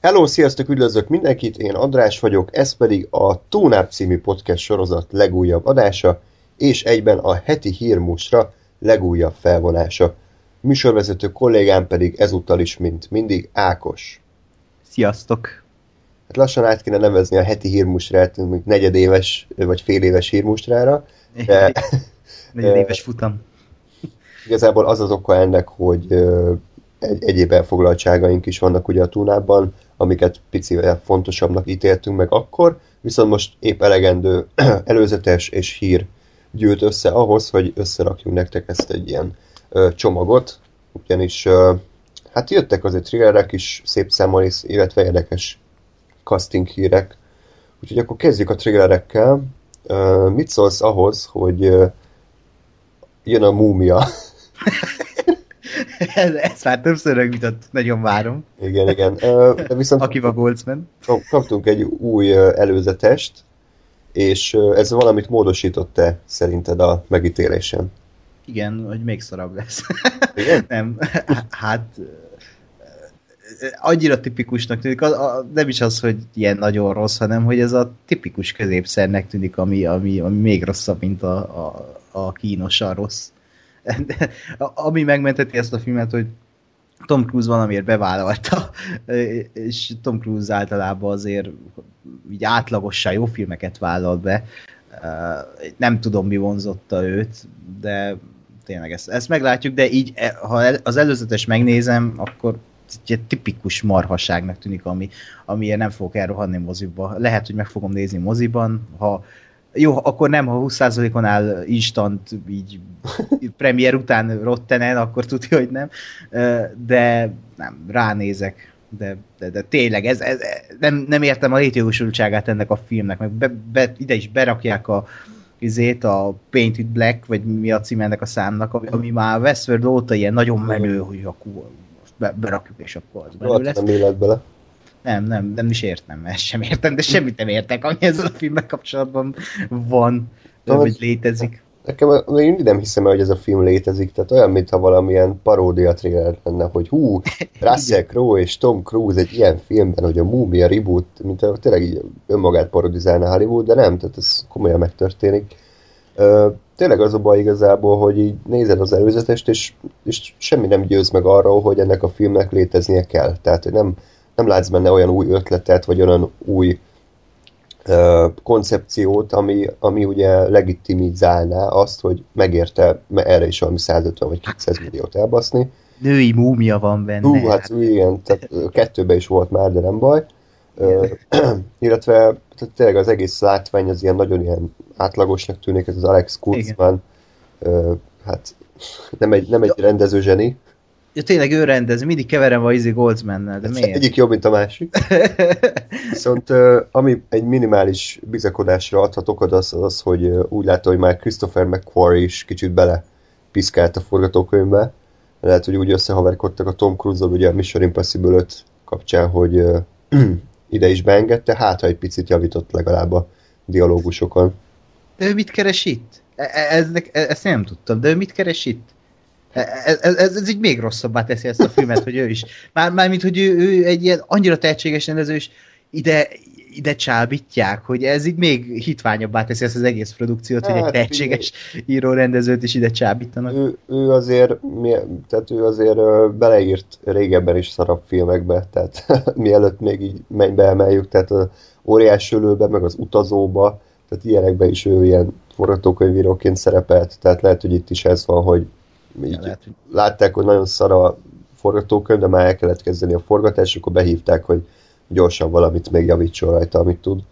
Hello, sziasztok, üdvözlök mindenkit, én András vagyok, ez pedig a Tónáp című podcast sorozat legújabb adása, és egyben a heti hírmusra legújabb felvonása. Műsorvezető kollégám pedig ezúttal is, mint mindig, Ákos. Sziasztok! Hát lassan át kéne nevezni a heti hírmusrát, mint negyedéves vagy fél éves hírmusrára. De, negyedéves futam. Igazából az az oka ennek, hogy egy, egyéb elfoglaltságaink is vannak ugye a túnában, amiket picivel fontosabbnak ítéltünk meg akkor, viszont most épp elegendő előzetes és hír gyűlt össze ahhoz, hogy összerakjunk nektek ezt egy ilyen ö, csomagot, ugyanis ö, hát jöttek azért thrillerek is, szép számmal illetve érdekes casting hírek. Úgyhogy akkor kezdjük a triggerekkel. Uh, mit szólsz ahhoz, hogy uh, jön a múmia? ez, ez már többször rögvített, nagyon várom. Igen, igen. De viszont Akiva Goldsman. Kaptunk egy új előzetest, és ez valamit módosított-e szerinted a megítélésen? Igen, hogy még szarabb lesz. Igen? Nem, hát annyira tipikusnak tűnik, a, a, nem is az, hogy ilyen nagyon rossz, hanem hogy ez a tipikus középszernek tűnik, ami, ami, ami még rosszabb, mint a, a, a kínosan rossz. Ami megmenteti ezt a filmet, hogy Tom Cruise valamiért bevállalta, és Tom Cruise általában azért így átlagosan jó filmeket vállalt be. Nem tudom, mi vonzotta őt, de tényleg ezt, ezt meglátjuk, de így, ha az előzetes megnézem, akkor egy tipikus marhaságnak tűnik, ami, amiért nem fogok elrohanni moziba. Lehet, hogy meg fogom nézni moziban, ha jó, akkor nem, ha 20%-on áll instant, így premier után rottenen, akkor tudja, hogy nem, de nem, ránézek, de, de, de tényleg, ez, ez, nem, nem értem a létjogosultságát ennek a filmnek, meg be, be, ide is berakják a, izét, a Painted Black, vagy mi a cím ennek a számnak, ami, ami már Westworld óta ilyen nagyon menő, hogy akkor be, berakjuk, és akkor az menő lesz. Nem élet bele. Nem, nem, nem is értem, ezt sem értem, de semmit nem értek, ami ezzel a filmmel kapcsolatban van, vagy létezik. Nekem még mindig nem hiszem el, hogy ez a film létezik, tehát olyan, mintha valamilyen paródia trailer lenne, hogy hú, Russell Crowe és Tom Cruise egy ilyen filmben, hogy a Mumia reboot, mint a, tényleg így önmagát parodizálna Hollywood, de nem, tehát ez komolyan megtörténik. Tényleg az a baj igazából, hogy így nézed az előzetest, és, és semmi nem győz meg arról, hogy ennek a filmnek léteznie kell. Tehát, nem, nem látsz benne olyan új ötletet, vagy olyan új uh, koncepciót, ami, ami ugye legitimizálná azt, hogy megérte erre is valami 150 vagy 200 milliót elbaszni. Női múmia van benne. Hú, hát igen, tehát kettőben is volt már, de nem baj. Uh, illetve tehát tényleg az egész látvány az ilyen nagyon ilyen átlagosnak tűnik, ez az Alex Kurzman, uh, hát nem egy, nem egy rendező zseni, Ja, tényleg ő rendez, mindig keverem a Izzy Goldsman-nel, de miért? Egyik jobb, mint a másik. Viszont ami egy minimális bizakodásra adhat okod, az, az, hogy úgy látom, hogy már Christopher McQuarrie is kicsit bele piszkált a forgatókönyvbe. Lehet, hogy úgy összehaverkodtak a Tom Cruise-ol, ugye a Mission Impossible 5 kapcsán, hogy ide is beengedte, hát ha egy picit javított legalább a dialógusokon. De ő mit keres itt? E, e, ez, e, ezt nem tudtam, de ő mit keres itt? Ez, ez, ez így még rosszabbá teszi ezt a filmet, hogy ő is. Már, mármint, hogy ő, ő egy ilyen annyira tehetséges rendező, és ide, ide csábítják, hogy ez így még hitványabbá teszi ezt az egész produkciót, hát, hogy egy hát, tehetséges író-rendezőt is ide csábítanak. Ő, ő azért, tehát ő azért beleírt régebben is szarabb filmekbe, tehát mielőtt még így mennybe emeljük, tehát az óriás ölőbe, meg az utazóba, tehát ilyenekben is ő ilyen forgatókönyvíróként szerepelt, tehát lehet, hogy itt is ez van, hogy így lehet, hogy... látták, hogy nagyon szar a forgatókönyv, de már el kellett kezdeni a forgatás, akkor behívták, hogy gyorsan valamit még javítson rajta, amit tud.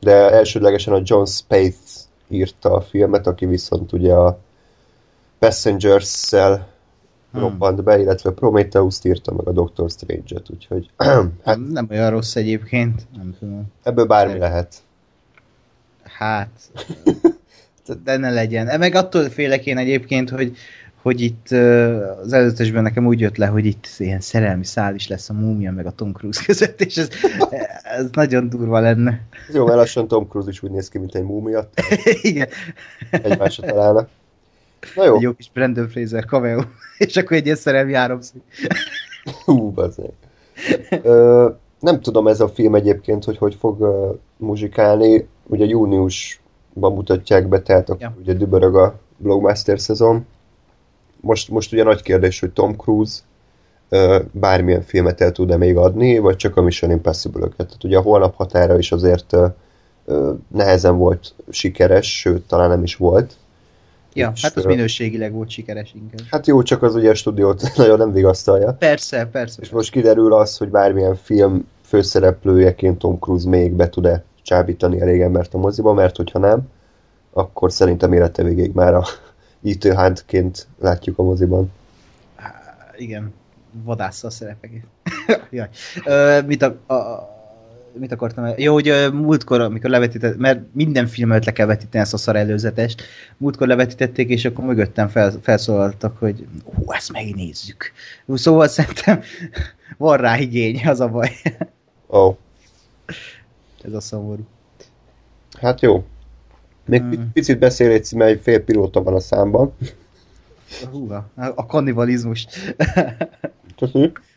De elsődlegesen a John Spath írta a filmet, aki viszont ugye a Passengers-szel hmm. robbant be, illetve Prometheus-t írta meg a Doctor Strange-et, úgyhogy... hát, nem olyan rossz egyébként, nem tudom. Ebből bármi lehet. Hát... de ne legyen. E, meg attól félek én egyébként, hogy, hogy itt az előzetesben nekem úgy jött le, hogy itt ilyen szerelmi szál is lesz a múmia meg a Tom Cruise között, és ez, ez nagyon durva lenne. Jó, mert lassan Tom Cruise is úgy néz ki, mint egy múmia. Igen. Egymásra találnak. Na jó. Egy jó kis Brandon Fraser cameo, és akkor egy ilyen szerelmi háromszög. Hú, bazdmeg. Nem tudom ez a film egyébként, hogy hogy fog uh, muzsikálni. Ugye júniusban mutatják be, tehát Ja. ugye dübörög a blockbuster szezon. Most, most ugye nagy kérdés, hogy Tom Cruise bármilyen filmet el tud-e még adni, vagy csak a Mission Impossible-öket. Tehát ugye a holnap határa is azért nehezen volt sikeres, sőt, talán nem is volt. Ja, És, hát az minőségileg volt sikeres inkább. Hát jó, csak az ugye a stúdiót nagyon nem vigasztalja. Persze, persze. És most kiderül az, hogy bármilyen film főszereplőjeként Tom Cruise még be tud-e csábítani elég embert a moziba, mert hogyha nem, akkor szerintem élete végéig már a Ethan Huntként látjuk a moziban. Igen, vadásza a szerepeket. Jaj. Ö, mit, a, a, mit akartam? Jó, hogy múltkor, amikor levetített, mert minden filmet le kell vetíteni ezt a szar előzetest, múltkor levetítették, és akkor mögöttem fel, felszólaltak, hogy hú, ezt megnézzük. Szóval szerintem van rá igény, az a baj. Ó, oh, Ez a szomorú. hát jó. Még Hmm. picit beszélj, mert egy fél pilóta van a számban. Húha, a kannibalizmus.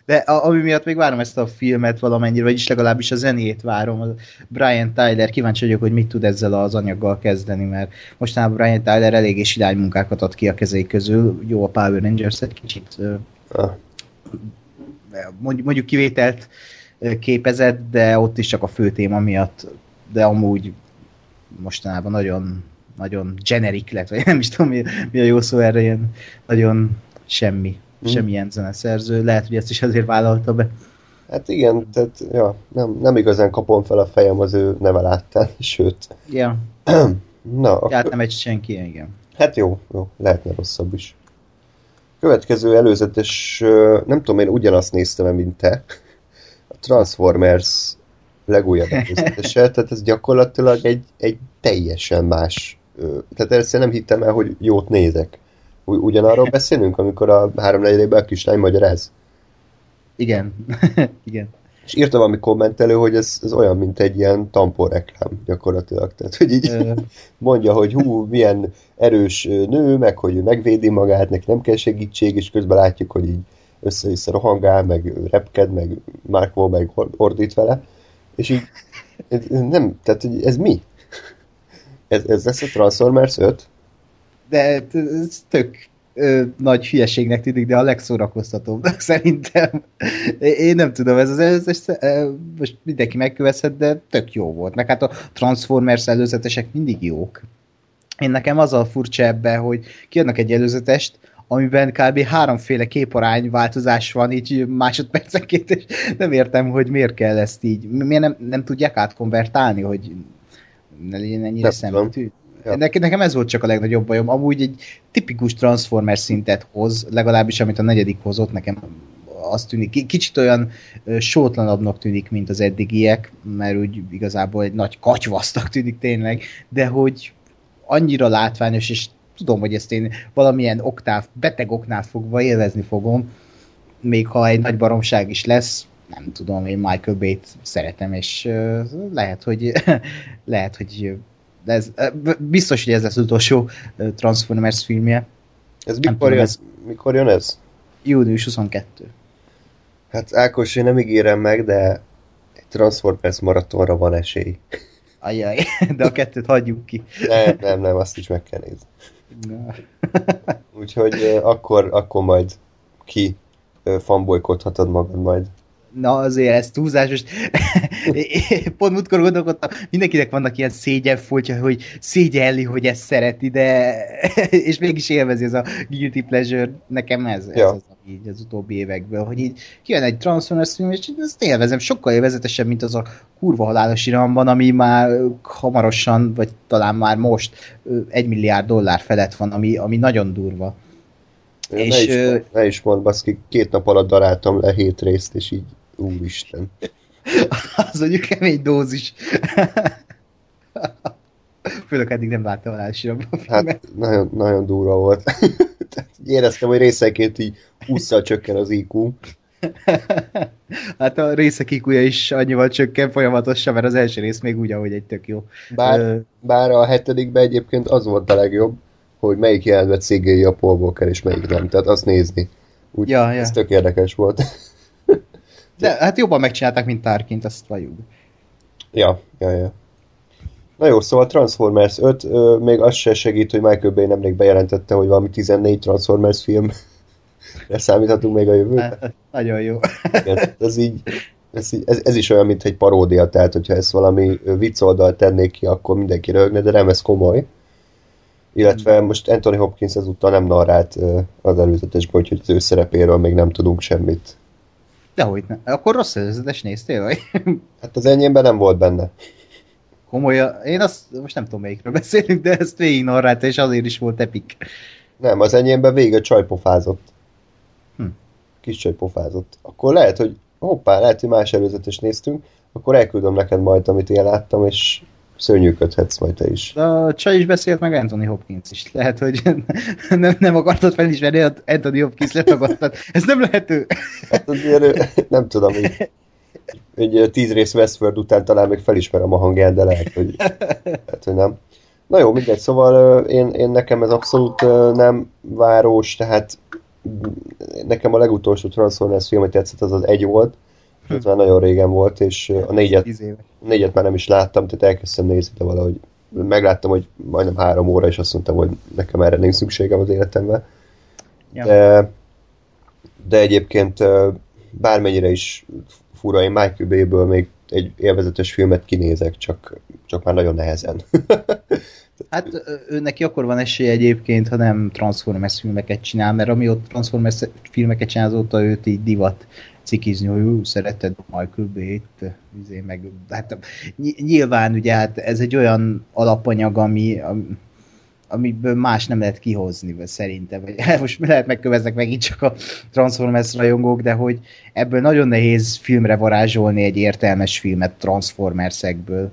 De a, ami miatt még várom ezt a filmet valamennyire, vagyis legalábbis a zenét várom. A Brian Tyler, kíváncsi vagyok, hogy mit tud ezzel az anyaggal kezdeni, mert mostanában Brian Tyler eléggé silány munkákat ad ki a kezei közül. Jó, a Power Rangers egy kicsit Ah, mondjuk, kivételt képezett, de ott is csak a fő téma miatt, de amúgy mostanában nagyon nagyon generic lett, vagy nem is tudom mi, mi a jó szó erre, ilyen nagyon semmi, Mm. semmilyen zeneszerző. Lehet, hogy ezt is azért vállalta be. hát igen, tehát ja, nem, nem igazán kapom fel a fejem az ő neve láttán, sőt. Ja, Na, akkor... hát nem egy senki, igen. Hát jó, jó, lehetne rosszabb is. Következő előzetes, nem tudom, én ugyanazt néztem, mint te. Transformers legújabb előzetese, tehát ez gyakorlatilag egy, egy teljesen más. Tehát ezt nem hittem el, hogy jót nézek. Ugyanarról beszélünk, amikor a háromnegyedében a kislány magyaráz. Igen, igen. És írta valami kommentelő, hogy ez, ez olyan, mint egy ilyen tampon reklám gyakorlatilag. Tehát, hogy így mondja, hogy hú, milyen erős nő, meg hogy ő megvédi magát, neki nem kell segítség, és közben látjuk, hogy így össze-vissza rohangál, meg repked, meg Mark or- ordít vele, és így ez, ez nem, tehát hogy ez mi? Ez, ez lesz a Transformers 5? De ez tök ö, nagy hülyeségnek tűnik, de a legszórakoztatóbbnak szerintem. Én nem tudom, ez az előzetes, ö, most mindenki megkövezhet, de tök jó volt. Meg hát a Transformers előzetesek mindig jók. Én nekem az a furcsa ebbe, hogy kiadnak egy előzetest, amiben kb. háromféle képarány változás van így másodpercenként, és nem értem, hogy miért kell ezt így, miért nem, nem tudják átkonvertálni, hogy ne legyen ennyire Nem szemetű. Ja. Nekem, nekem ez volt csak a legnagyobb bajom. Amúgy egy tipikus Transformers szintet hoz, legalábbis amit a negyedik hozott, nekem az tűnik, ki- kicsit olyan sótlanabbnak tűnik, mint az eddigiek, mert úgy igazából egy nagy katyvasztak tűnik tényleg, de hogy annyira látványos, és tudom, hogy ezt én valamilyen oktáv, beteg oknál fogva élvezni fogom, még ha egy nagy baromság is lesz, nem tudom, én Michael Bay-t szeretem, és lehet, hogy lehet, hogy de ez, biztos, hogy ez lesz az utolsó Transformers filmje. Ez mikor tudom, jön, ez- mikor jön ez? Június 22. Hát Ákos, én nem ígérem meg, de egy Transformers maratonra van esély. Ajaj, de a kettőt hagyjuk ki. Nem, nem, nem, azt is meg kell nézni. Úgyhogy akkor, akkor majd ki fanbolykodhatod magad majd. Na azért ez túlzás, most pont múltkor gondolkodtam, mindenkinek vannak ilyen szégyenfoltja, hogy szégyelli, hogy ezt szereti, de és mégis élvezi ez a guilty pleasure, nekem ez, ez Ja. az, ami így az utóbbi évekből, hogy így kijön egy Transformers film, és ezt élvezem, sokkal élvezetesebb, mint az a kurva halálos iramban, ami már hamarosan, vagy talán már most egy milliárd dollár felett van, ami, ami nagyon durva. Ne És, is, ö, mond, ne is mond, baszki, két nap alatt daráltam le hét részt, és így, úristen. Az mondjuk kemény dózis. Főleg eddig nem láttam a a. Hát nagyon, nagyon durva volt. Tehát éreztem, hogy részenként így 20 csökken az IQ. hát a részek ikúja is annyival csökken folyamatosan, mert az első rész még úgy, ahogy egy tök jó. Bár, bár a hetedikben egyébként az volt a legjobb, hogy melyik jelenetben cégéi a Paul Walker, és melyik nem. Tehát azt nézni. Úgy, Ja, ja. Ez tök érdekes volt. De hát jobban megcsinálták, mint Tarkint, azt valljuk. Ja, ja, ja. Na jó, szóval Transformers 5, ö, még az se segít, hogy Michael Bay nemrég bejelentette, hogy valami 14 Transformers film számíthatunk még a jövőben. Hát, nagyon jó. Igen, ez így, ez, így, ez, ez is olyan, mint egy paródia, tehát hogyha ezt valami vicc oldal tennék ki, akkor mindenki rögne, de nem ez komoly. Illetve most Anthony Hopkins ezúttal nem narrált az előzetesben, úgyhogy az ő szerepéről még nem tudunk semmit. Dehogy nem. Akkor rossz előzetes néztél, vagy? Hát az enyémben nem volt benne. Komolyan. Én azt most nem tudom melyikről beszélünk, de ezt végig narrálta, és azért is volt epik. Nem, az enyémben vége csajpofázott. Hm. Kis csajpofázott. Akkor lehet, hogy hoppá, lehet, hogy más előzetes néztünk, akkor elküldöm neked majd, amit én láttam, és szörnyűködhetsz majd te is. A csaj is beszélt, meg Anthony Hopkins is. Lehet, hogy nem, nem akartad felismerni, hogy Anthony Hopkins letagadtad. Ez nem lehető. Hát azért nem tudom, hogy egy tíz rész Westworld után talán még felismerem a hangját, de lehet, hogy, lehet, hogy nem. Na jó, mindegy, szóval én, én nekem ez abszolút nem város, tehát nekem a legutolsó Transformers filmet tetszett, az az egy volt. Ez már nagyon régen volt, és a négyet, négyet már nem is láttam, tehát elkezdtem nézni, de valahogy megláttam, hogy majdnem három óra, és azt mondtam, hogy nekem erre nincs szükségem az életemben. De, de egyébként bármennyire is fura, én Michael Bay-ből még egy élvezetes filmet kinézek, csak, csak már nagyon nehezen. hát ő neki akkor van esélye egyébként, ha nem Transformers filmeket csinál, mert ami ott Transformers filmeket csinál, azóta őt így divat cikizni, hogy ú, szereted Michael Bay-t, izé, meg, hát nyilván ugye hát ez egy olyan alapanyag, ami amiből más nem lehet kihozni, vagy szerintem. Most lehet megköveznek megint csak a Transformers rajongók, de hogy ebből nagyon nehéz filmre varázsolni egy értelmes filmet Transformersekből.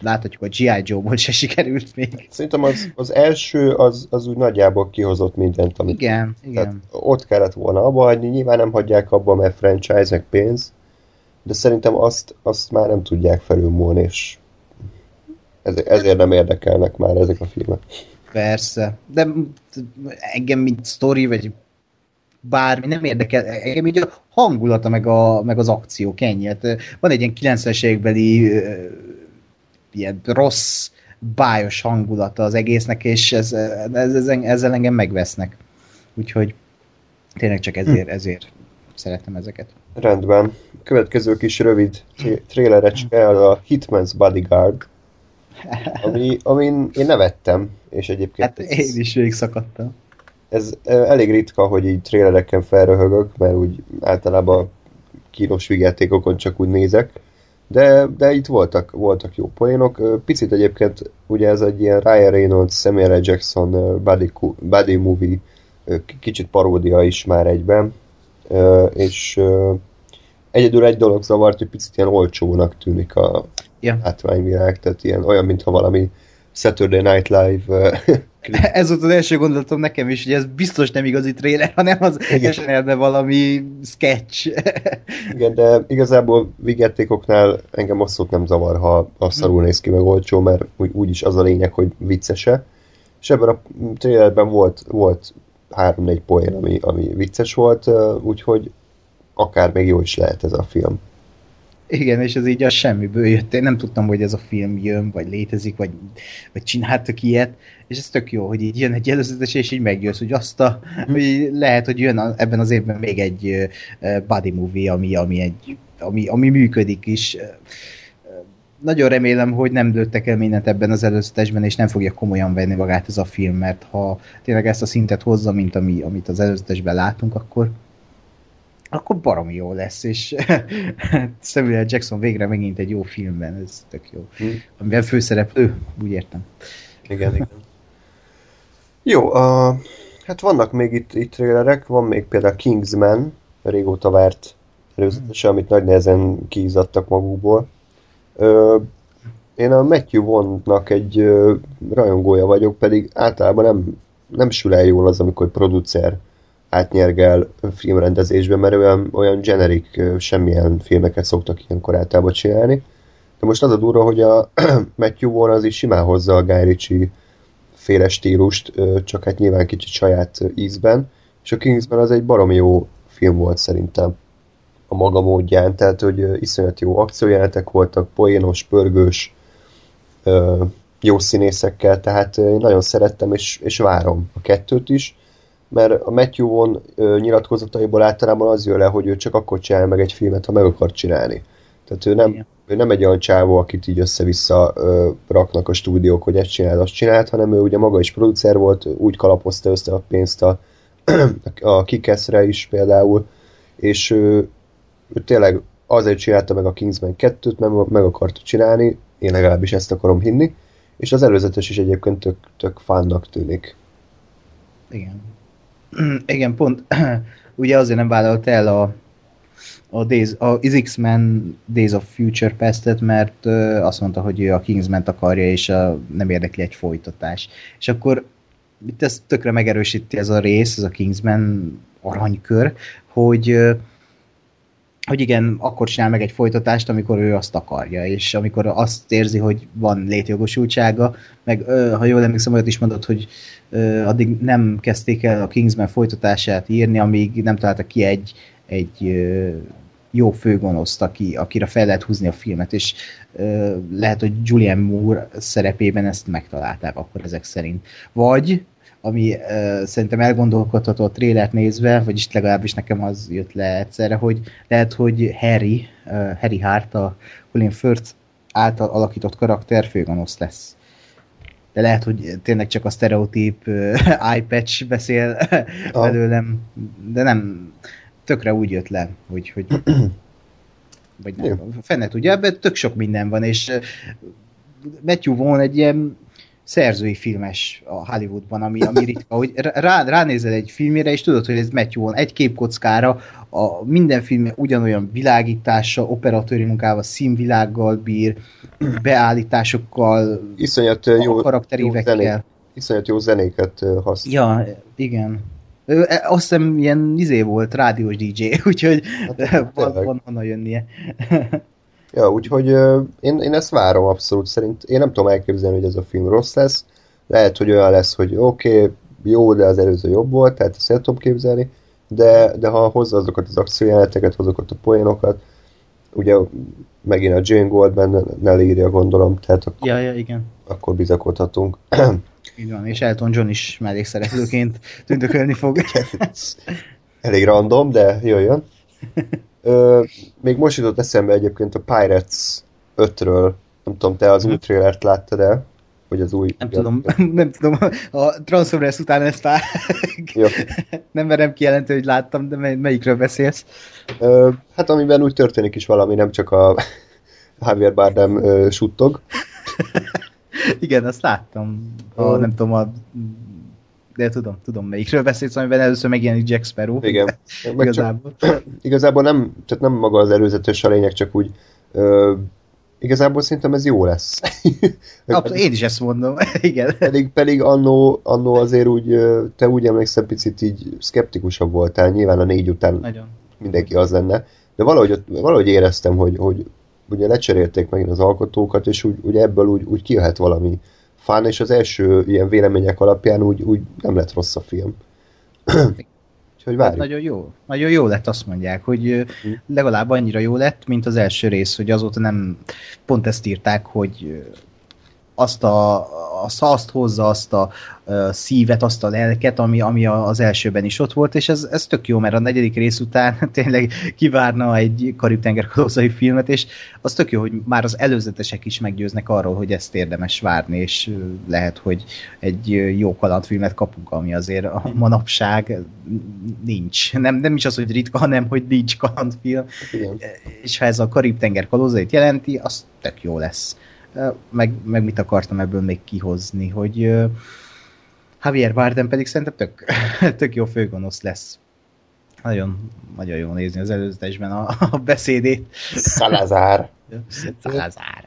Láthatjuk, a G.I. Joe-ból se sikerült még. Szerintem az, az első, az, az úgy nagyjából kihozott mindent, amit... Igen, igen. ott kellett volna abba hagyni, nyilván nem hagyják abba, mert franchise, meg pénz, de szerintem azt, azt már nem tudják felülmúlni, és ezért nem érdekelnek már ezek a filmek. Persze, de engem mint sztori, vagy bármi, nem érdekel, engem így a hangulata, meg, a, meg az akció ennyi. Hát, van egy ilyen 90-es évekbeli ilyen rossz, bájos hangulata az egésznek, és ez, ez, ez, ezzel engem megvesznek. Úgyhogy tényleg csak ezért, ezért szeretem ezeket. Rendben. Következő kis rövid trélerecske a Hitman's Bodyguard, ami, amin én nevettem, és egyébként... Hát én is végig szakadtam. Ez elég ritka, hogy így trélereken felröhögök, mert úgy általában kínos vigyátékokon csak úgy nézek, de, de itt voltak, voltak jó poénok. Picit egyébként ugye ez egy ilyen Ryan Reynolds, Samuel L. Jackson buddy, buddy movie, kicsit paródia is már egyben, és egyedül egy dolog zavart, hogy picit ilyen olcsónak tűnik a, ja. látványvilág, tehát ilyen olyan, mintha valami Saturday Night Live Ez volt az első gondolatom nekem is, hogy ez biztos nem igazi trailer, hanem az snl valami sketch. Igen, de igazából vigyátékoknál engem abszolút nem zavar, ha a szarul néz ki meg olcsó, mert úgy, úgyis az a lényeg, hogy viccese. És ebben a trailerben volt, volt három-négy poén, ami, ami vicces volt, úgyhogy akár még jó is lehet ez a film. Igen, és ez így a semmiből jött. Én nem tudtam, hogy ez a film jön, vagy létezik, vagy, vagy csináltak ilyet, és ez tök jó, hogy így jön egy előzetes, és így megjössz, hogy azt a, hm. hogy lehet, hogy jön a, ebben az évben még egy body movie, ami, ami, egy, ami, ami működik is. Nagyon remélem, hogy nem lőttek el mindent ebben az előzetesben, és nem fogja komolyan venni magát ez a film, mert ha tényleg ezt a szintet hozza, mint ami, amit az előzetesben látunk, akkor, akkor baromi jó lesz, és Samuel Jackson végre megint egy jó filmben, ez tök jó. Hmm. Amivel főszereplő, úgy értem. Igen, igen. Jó, uh, hát vannak még itt, itt trailerek, van még például Kingsman, régóta várt előzetesen, amit nagy nehezen kiizadtak magukból. Uh, én a Matthew Wondnak egy uh, rajongója vagyok, pedig általában nem, nem sül el jól az, amikor producer átnyergel filmrendezésben, mert olyan, olyan generic, semmilyen filmeket szoktak ilyenkor általában csinálni. De most az a durva, hogy a Matthew Vaughn az is simán hozza a Guy Ritchie féle stílust, csak hát nyilván kicsit saját ízben, és a Kingsman az egy baromi jó film volt szerintem. a maga módján, tehát hogy iszonyat jó akciójelenetek voltak, poénos, pörgős, jó színészekkel, tehát én nagyon szerettem, és, és várom a kettőt is, mert a Matthew Vaughn nyilatkozataiból általában az jön le, hogy ő csak akkor csinál meg egy filmet, ha meg akar csinálni. Tehát ő nem, ő nem egy olyan csávó, akit így össze-vissza ö, raknak a stúdiók, hogy ezt csináld, azt csinált, hanem ő ugye maga is producer volt, úgy kalapozta össze a pénzt a, a Kikeszre is például, és ő, ő tényleg azért csinálta meg a Kingsman 2-t, mert meg akarta csinálni, én legalábbis ezt akarom hinni, és az előzetes is egyébként tök, tök fánnak tűnik. Igen. Igen, pont ugye azért nem vállalt el a, a, Days, a X-Men Days of Future Past-et, mert uh, azt mondta, hogy ő a Kingsman-t akarja, és a, nem érdekli egy folytatás. És akkor itt ezt tökre megerősíti ez a rész, ez a Kingsman aranykör, hogy uh, hogy igen, akkor csinál meg egy folytatást, amikor ő azt akarja, és amikor azt érzi, hogy van létjogosultsága, meg ha jól emlékszem, olyat is mondott, hogy addig nem kezdték el a Kingsman folytatását írni, amíg nem találtak ki egy, egy jó főgonoszt, aki, akire fel lehet húzni a filmet, és lehet, hogy Julian Moore szerepében ezt megtalálták akkor ezek szerint. Vagy ami uh, szerintem elgondolkodható a trélert nézve, vagyis legalábbis nekem az jött le egyszerre, hogy lehet, hogy Harry, uh, Harry Hart, a Colin Firth által alakított karakter főgonosz lesz. De lehet, hogy tényleg csak a sztereotíp uh, iPatch beszél oh. belőlem, de nem, tökre úgy jött le, hogy, hogy vagy nem, fennet tudja, ebben tök sok minden van, és Matthew Vaughn egy ilyen szerzői filmes a Hollywoodban, ami, ami ritka, hogy rá, ránézel egy filmére, és tudod, hogy ez Matthew Vaughn egy képkockára, a minden film ugyanolyan világítása, operatőri munkával, színvilággal bír, beállításokkal, iszonyat jó, karakterévekkel. Jó zenék, iszonyat jó zenéket használ. Ja, igen. Ő, e, azt hiszem ilyen izé volt, rádiós DJ, úgyhogy hát, van, van honnan jönnie. Ja, úgyhogy én, én ezt várom abszolút szerint. Én nem tudom elképzelni, hogy ez a film rossz lesz. Lehet, hogy olyan lesz, hogy oké, okay, jó, de az előző jobb volt, tehát ezt el tudom képzelni, de, de ha hozza azokat az akciójeleneteket, azokat a poénokat, ugye megint a Jane Goldman ne írja, gondolom, tehát akkor, ja, ja, igen. akkor bizakodhatunk. Így van, és Elton John is mellékszereplőként tündökölni fog. Elég random, de jöjjön. Ö, még most jutott eszembe egyébként a Pirates 5-ről. Nem tudom, te az új trailert láttad el? Vagy az új... Nem tudom, nem tudom. A Transformers után ezt áll. nem merem kijelenteni, hogy láttam, de melyikről beszélsz? Ö, hát amiben úgy történik is valami, nem csak a Javier Bardem ö, suttog. Igen, azt láttam. A, nem tudom, a de tudom, tudom melyikről beszélsz, amiben először megjelenik Jack Sparrow. Igen. igazából. Csak, igazából nem, tehát nem maga az előzetes a lényeg, csak úgy ö, igazából szerintem ez jó lesz. Abszolút, én is ezt mondom, igen. Pedig, pedig annó, annó azért úgy, te úgy emlékszem, picit így szkeptikusabb voltál, nyilván a négy után Nagyon. mindenki az lenne, de valahogy, valahogy éreztem, hogy, hogy ugye lecserélték megint az alkotókat, és úgy, úgy ebből úgy, úgy kijöhet valami fán, és az első ilyen vélemények alapján úgy, úgy nem lett rossz a film. Úgyhogy hát nagyon jó. Nagyon jó lett, azt mondják, hogy hm. legalább annyira jó lett, mint az első rész, hogy azóta nem pont ezt írták, hogy azt a, azt, azt hozza, azt a, a szívet, azt a lelket, ami, ami az elsőben is ott volt, és ez, ez tök jó, mert a negyedik rész után tényleg kivárna egy Karib-tenger filmet, és az tök jó, hogy már az előzetesek is meggyőznek arról, hogy ezt érdemes várni, és lehet, hogy egy jó kalandfilmet kapunk, ami azért a manapság nincs. Nem, nem is az, hogy ritka, hanem hogy nincs kalandfilm. Igen. És ha ez a Karib-tenger kalózait jelenti, az tök jó lesz meg, meg mit akartam ebből még kihozni, hogy Javier Bardem pedig szerintem tök, tök jó főgonosz lesz. Nagyon, nagyon jó nézni az előzetesben a, a beszédét. Salazar. Salazar.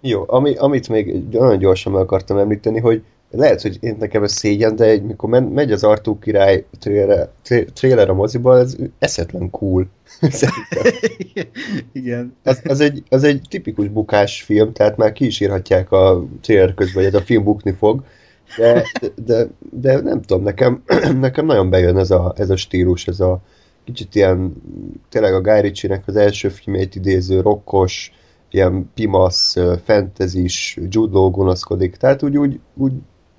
jó, ami, amit még nagyon gyorsan meg akartam említeni, hogy lehet, hogy én nekem ez szégyen, de egy, mikor men, megy az Artú király trailer, trailer a moziba, ez eszetlen cool. Igen. Az, az, egy, az egy tipikus bukás film, tehát már ki is írhatják a trailer közben, hogy ez a film bukni fog, de, de, de nem tudom, nekem, nekem nagyon bejön ez a, ez a stílus, ez a kicsit ilyen, tényleg a Guy Ritchie-nek az első filmét idéző, rokkos, ilyen pimasz, fentezis, judó gonoszkodik, tehát úgy, úgy, úgy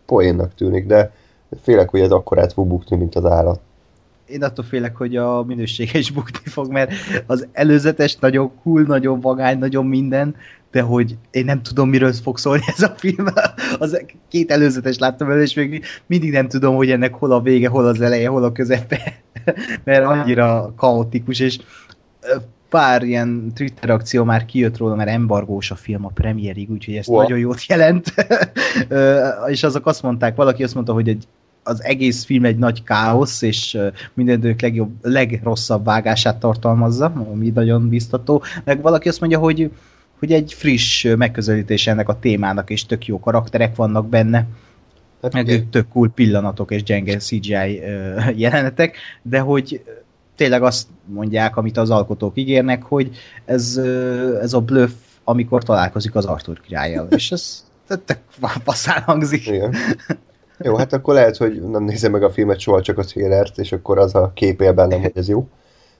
poénnak tűnik, de félek, hogy ez akkorát fog bukni, mint az állat. Én attól félek, hogy a minősége is bukni fog, mert az előzetes nagyon cool, nagyon vagány, nagyon minden, de hogy én nem tudom, miről fog szólni ez a film. Az két előzetes láttam elő, és még mindig nem tudom, hogy ennek hol a vége, hol az eleje, hol a közepe, mert annyira kaotikus, és pár ilyen Twitter akció már kijött róla, mert embargós a film a premierig, úgyhogy ez wow. nagyon jót jelent. és azok azt mondták, valaki azt mondta, hogy egy az egész film egy nagy káosz, és minden legjobb, legrosszabb vágását tartalmazza, ami nagyon biztató. Meg valaki azt mondja, hogy, hogy egy friss megközelítés ennek a témának, és tök jó karakterek vannak benne. Hát, meg tök cool pillanatok és gyenge CGI jelenetek, de hogy tényleg azt mondják, amit az alkotók ígérnek, hogy ez, ez a bluff, amikor találkozik az Arthur királyjal, és ez tök passzán hangzik. Igen. Jó, hát akkor lehet, hogy nem nézem meg a filmet soha, csak a trailert, és akkor az a kép él bennem, hogy ez jó.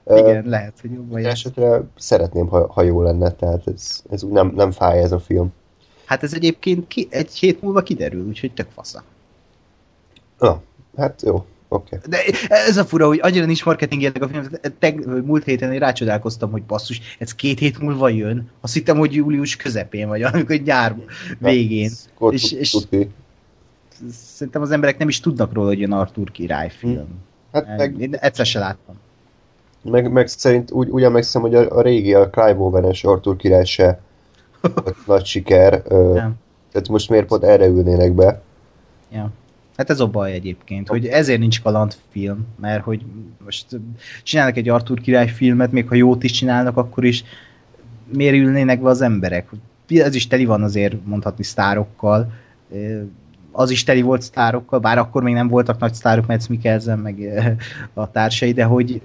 Igen, uh, lehet, hogy jó vagy. Esetre szeretném, ha, ha jó lenne, tehát ez, ez nem, nem fáj ez a film. Hát ez egyébként ki, egy hét múlva kiderül, úgyhogy tök fasza. Na, hát jó. Okay. De ez a fura, hogy annyira nincs marketingjelleg a film. Teg, múlt héten én rácsodálkoztam, hogy basszus, ez két hét múlva jön. Azt hittem, hogy július közepén vagy, amikor nyár végén. Hát, és, és szerintem az emberek nem is tudnak róla, hogy jön Arthur király film. Hm. Hát meg, én egyszer se láttam. Meg, meg szerint úgy, úgy emlékszem, hogy a, a régi, a Clive Owen-es Arthur király se nagy siker. Nem. Tehát most miért pont erre ülnének be? Ja. Hát ez a baj egyébként, hogy ezért nincs kalandfilm, mert hogy most csinálnak egy Arthur király filmet, még ha jót is csinálnak, akkor is miért ülnének be az emberek? Ez is teli van azért mondhatni sztárokkal, az is teli volt sztárokkal, bár akkor még nem voltak nagy sztárok, mert Mikkelsen meg a társai, de hogy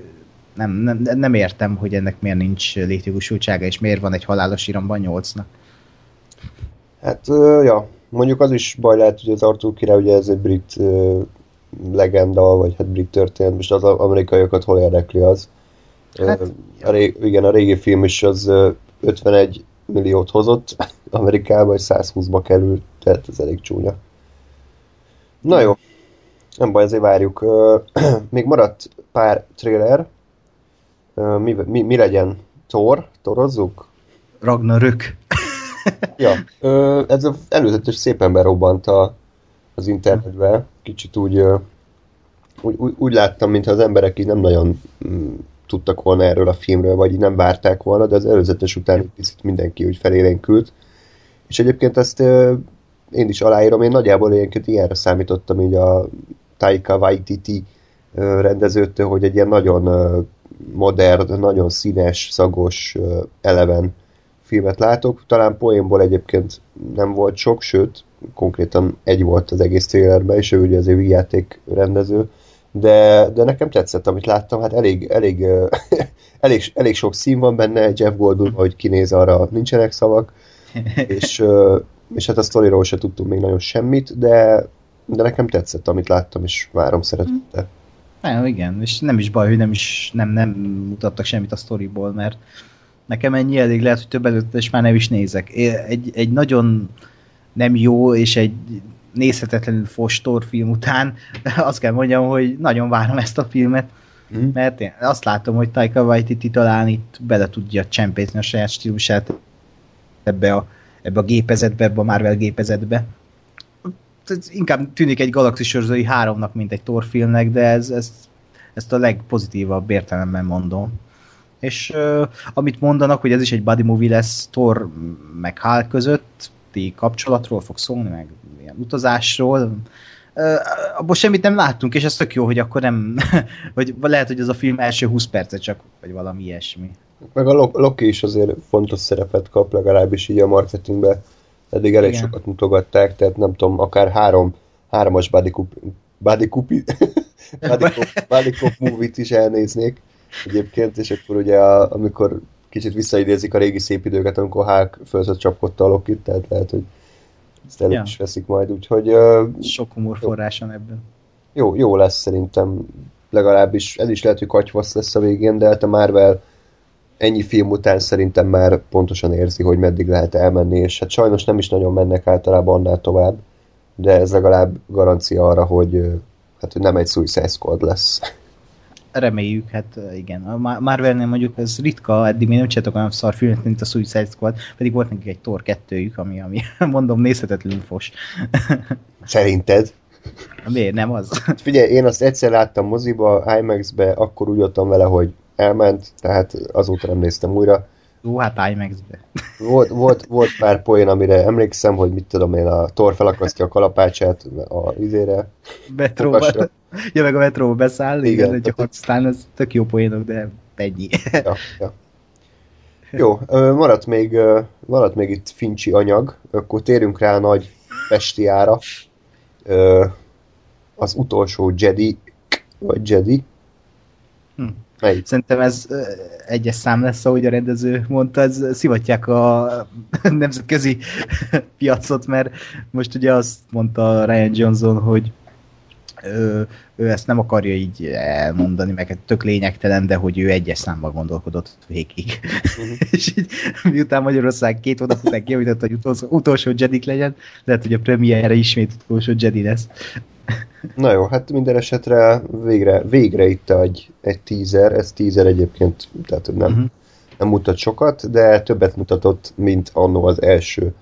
nem, nem, nem értem, hogy ennek miért nincs létjogosultsága, és miért van egy halálos iramban nyolcnak. Hát, ja, Mondjuk az is baj lehet, hogy az Arthur király, ugye ez egy brit uh, legenda, vagy hát brit történet, most az amerikaiakat hol érdekli az. Hát, uh, a ré, igen, a régi film is az uh, 51 milliót hozott Amerikába, és 120-ba került, tehát ez elég csúnya. Na jó, nem baj, azért várjuk. Uh, még maradt pár trailer. Uh, mi, mi, mi legyen? Thor? Torozzuk? Ragnarök ja, ö, ez az előzetes szépen berobbant a, az internetbe. Kicsit úgy, úgy, úgy, úgy láttam, mintha az emberek így nem nagyon mm, tudtak volna erről a filmről, vagy így nem várták volna, de az előzetes után picit mindenki úgy felélénkült. És egyébként ezt én is aláírom, én nagyjából ilyenként ilyenre számítottam így a Taika Waititi rendezőtől, hogy egy ilyen nagyon modern, nagyon színes, szagos, eleven filmet látok. Talán poénból egyébként nem volt sok, sőt, konkrétan egy volt az egész trailerben, és ő ugye az játék rendező. De, de nekem tetszett, amit láttam, hát elég, elég, elég, elég sok szín van benne, Jeff Goldblum, hogy kinéz arra, nincsenek szavak, és, és hát a sztoriról se tudtunk még nagyon semmit, de, de nekem tetszett, amit láttam, és várom szeretettel. Nem, igen, és nem is baj, hogy nem is nem, nem mutattak semmit a sztoriból, mert Nekem ennyi elég lehet, hogy több előtt, és már nem is nézek. Egy, egy nagyon nem jó, és egy nézhetetlenül fostor film után azt kell mondjam, hogy nagyon várom ezt a filmet, mm. mert én azt látom, hogy Taika Waititi talán itt bele tudja csempészni a saját stílusát ebbe a, ebbe a gépezetbe, ebbe a Marvel gépezetbe. Ez inkább tűnik egy Galaxis Őrzői háromnak, mint egy Thor filmnek, de ez, ez, ezt a legpozitívabb értelemben mondom és uh, amit mondanak, hogy ez is egy buddy movie lesz Thor meg Hulk közötti kapcsolatról fog szólni, meg ilyen utazásról, uh, abból semmit nem láttunk, és ez tök jó, hogy akkor nem, vagy lehet, hogy ez a film első 20 perce csak, vagy valami ilyesmi. Meg a Loki is azért fontos szerepet kap, legalábbis így a marketingben. Eddig elég Igen. sokat mutogatták, tehát nem tudom, akár három, hármas Buddy Cup, Buddy Cup, Buddy Cop, Buddy Cop movie-t is elnéznék egyébként, és akkor ugye a, amikor kicsit visszaidézik a régi szép időket, amikor Hulk fölszött csapkodta a Lokit, tehát lehet, hogy ezt elő ja. is veszik majd, úgyhogy... Uh, Sok humor forráson ebben. Jó, jó lesz szerintem. legalábbis ez is lehet, hogy katyvasz lesz a végén, de hát a Marvel ennyi film után szerintem már pontosan érzi, hogy meddig lehet elmenni, és hát sajnos nem is nagyon mennek általában annál tovább, de ez legalább garancia arra, hogy, hát, hogy nem egy Suicide Squad lesz. Reméljük, hát igen. A Marvelnél mondjuk ez ritka, eddig még nem csináltak olyan szar filmet, mint a Suicide Squad, pedig volt nekik egy Thor 2 ami, ami mondom, nézhetetlenül fos. Szerinted? Miért nem az? Figyelj, én azt egyszer láttam moziba, IMAX-be, akkor úgy vele, hogy elment, tehát azóta nem néztem újra. Ó, hát IMAX-be. Volt, volt, volt pár poén, amire emlékszem, hogy mit tudom én, a Thor felakasztja a kalapácsát a izére. Metróba. Ja, meg a metróba beszáll, igen, igen hogy aztán ez tök jó poénok, de ennyi. Ja, ja. Jó, maradt még, maradt még itt Fincsi anyag, akkor térjünk rá a nagy Pestiára. Az utolsó Jedi, vagy Jedi, hm. Melyik? Szerintem ez egyes szám lesz, ahogy a rendező mondta, ez szivatják a nemzetközi piacot, mert most ugye azt mondta Ryan Johnson, hogy ő, ő ezt nem akarja így elmondani, meg hát tök lényegtelen, de hogy ő egyes számban gondolkodott végig. Uh-huh. és így, miután Magyarország két hónap után kiavított, hogy utolsó, utolsó Jedik legyen, lehet, hogy a premierre ismét utolsó Jedi lesz. Na jó, hát minden esetre végre, végre itt egy, egy teaser, ez teaser egyébként, tehát nem, uh-huh. nem mutat sokat, de többet mutatott, mint annó az első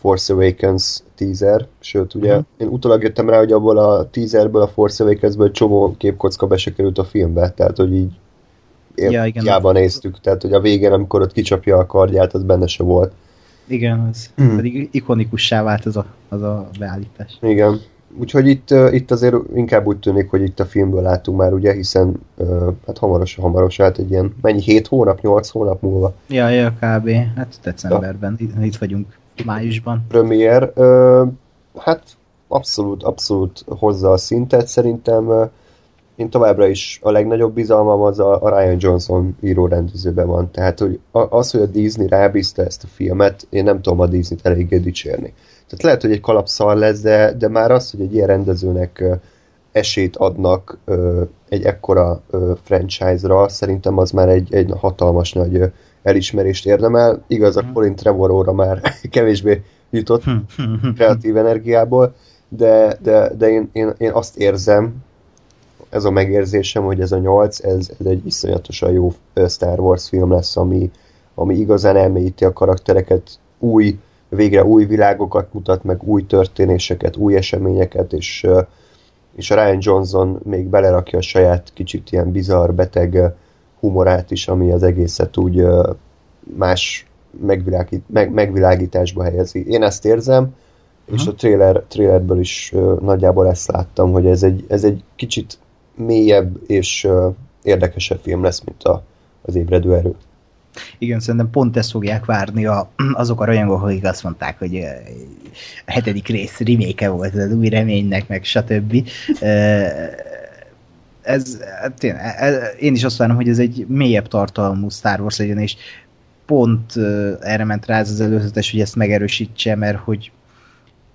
Force Awakens teaser, sőt ugye uh-huh. én utólag jöttem rá, hogy abból a teaserből, a Force Awakensből csomó képkocka be se került a filmbe, tehát hogy így ja, igen. Jában néztük, tehát hogy a végén, amikor ott kicsapja a kardját, az benne se volt. Igen, az hmm. pedig ikonikussá vált az a, az a beállítás. Igen, úgyhogy itt, itt azért inkább úgy tűnik, hogy itt a filmből látunk már, ugye, hiszen hát hamarosan, hamarosan, hát egy ilyen, mennyi, 7 hónap, 8 hónap múlva? Ja, ja, kb. Hát decemberben, ja. itt vagyunk májusban. Premier, hát abszolút, abszolút hozza a szintet, szerintem én továbbra is a legnagyobb bizalmam az a, Ryan Johnson író rendezőben van. Tehát, hogy az, hogy a Disney rábízta ezt a filmet, én nem tudom a Disney-t eléggé dicsérni. Tehát lehet, hogy egy kalapszal lesz, de, de már az, hogy egy ilyen rendezőnek esélyt adnak egy ekkora franchise-ra, szerintem az már egy, egy hatalmas nagy elismerést érdemel. Igaz, a mhm. Colin Trevorra már kevésbé jutott kreatív energiából, de, de, de én, én, én azt érzem, ez a megérzésem, hogy ez a nyolc, ez, ez egy iszonyatosan jó Star Wars film lesz, ami, ami igazán elmélyíti a karaktereket, új, végre új világokat mutat, meg új történéseket, új eseményeket, és, és a Ryan Johnson még belerakja a saját kicsit ilyen bizarr, beteg humorát is, ami az egészet úgy más megvilágít, meg, megvilágításba helyezi. Én ezt érzem, uh-huh. és a trailer, trailerből is nagyjából ezt láttam, hogy ez egy, ez egy kicsit mélyebb és érdekesebb film lesz, mint a, az ébredő erő. Igen, szerintem pont ezt fogják várni a, azok a rajongók, akik azt mondták, hogy a hetedik rész remake volt az új reménynek, meg stb. Ez, hát én, is azt várom, hogy ez egy mélyebb tartalmú Star Wars legyen, és pont erre ment rá ez az előzetes, hogy ezt megerősítse, mert hogy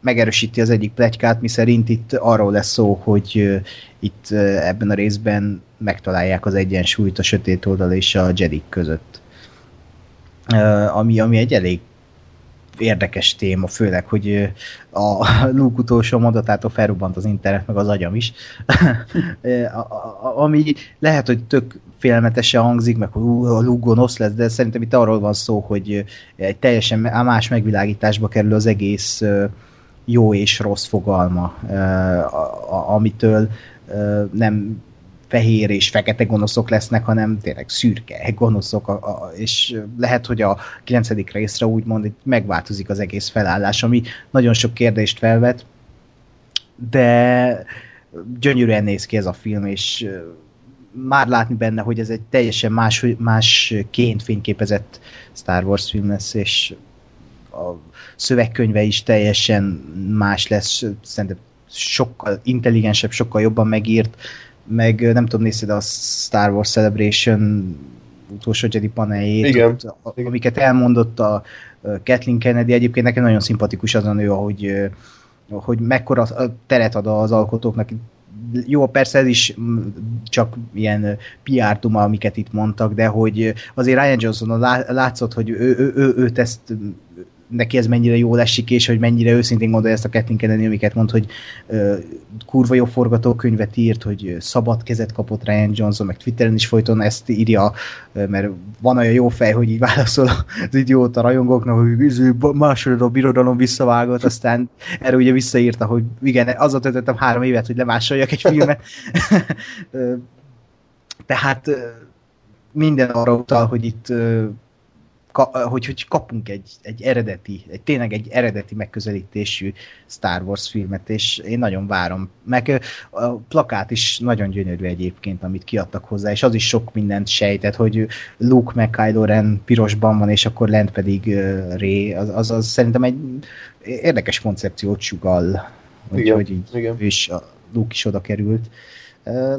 megerősíti az egyik plegykát, mi szerint itt arról lesz szó, hogy itt ebben a részben megtalálják az egyensúlyt a sötét oldal és a Jedik között. Ami, ami egy elég érdekes téma, főleg, hogy a Luke utolsó mondatától felrubbant az internet, meg az agyam is. Ami lehet, hogy tök félelmetesen hangzik, meg hogy a Luke gonosz lesz, de szerintem itt arról van szó, hogy egy teljesen más megvilágításba kerül az egész jó és rossz fogalma, amitől nem fehér és fekete gonoszok lesznek, hanem tényleg szürke gonoszok, a, a, és lehet, hogy a 9. részre úgymond itt megváltozik az egész felállás, ami nagyon sok kérdést felvet, de gyönyörűen néz ki ez a film, és már látni benne, hogy ez egy teljesen más, másként fényképezett Star Wars film lesz, és a szövegkönyve is teljesen más lesz, szerintem sokkal intelligensebb, sokkal jobban megírt, meg nem tudom, nézted a Star Wars Celebration utolsó Jedi paneljét, Igen. Ott, amiket elmondott a Kathleen Kennedy, egyébként nekem nagyon szimpatikus az a nő, ahogy, hogy mekkora teret ad az alkotóknak, jó, persze ez is csak ilyen PR duma, amiket itt mondtak, de hogy azért Ryan Johnson látszott, hogy ő, ő, ő, őt ezt neki ez mennyire jól esik, és hogy mennyire őszintén gondolja ezt a Kathleen Kennedy, amiket mond, hogy uh, kurva jó forgatókönyvet írt, hogy szabad kezet kapott Ryan Johnson, meg Twitteren is folyton ezt írja, mert van olyan jó fej, hogy így válaszol az idióta rajongóknak, hogy izé, második birodalom visszavágott, aztán erre ugye visszaírta, hogy igen, azzal töltöttem három évet, hogy lemásoljak egy filmet. Tehát minden arra utal, hogy itt hogy, hogy kapunk egy, egy eredeti, egy, tényleg egy eredeti megközelítésű Star Wars filmet, és én nagyon várom. Meg a plakát is nagyon gyönyörű egyébként, amit kiadtak hozzá, és az is sok mindent sejtett, hogy Luke meg Kylo Ren pirosban van, és akkor lent pedig Rey, az, az, az szerintem egy érdekes koncepciót sugal, hogy, hogy így igen. is, a Luke is oda került.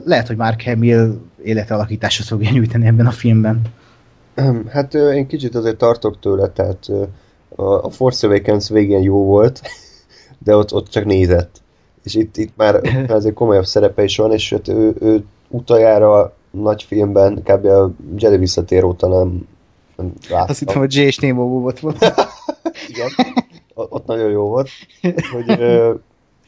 Lehet, hogy Mark Hamill életalakításot fogja nyújtani ebben a filmben. Hát én kicsit azért tartok tőle, tehát a Force Awakens végén jó volt, de ott, ott csak nézett. És itt, itt már azért komolyabb szerepe is van, és ő, ő utoljára nagy filmben, kb. a Jedi visszatér óta nem, nem láttam. Azt hittem, hogy J. és Nemo volt volna. Igen, ott nagyon jó volt. Hogy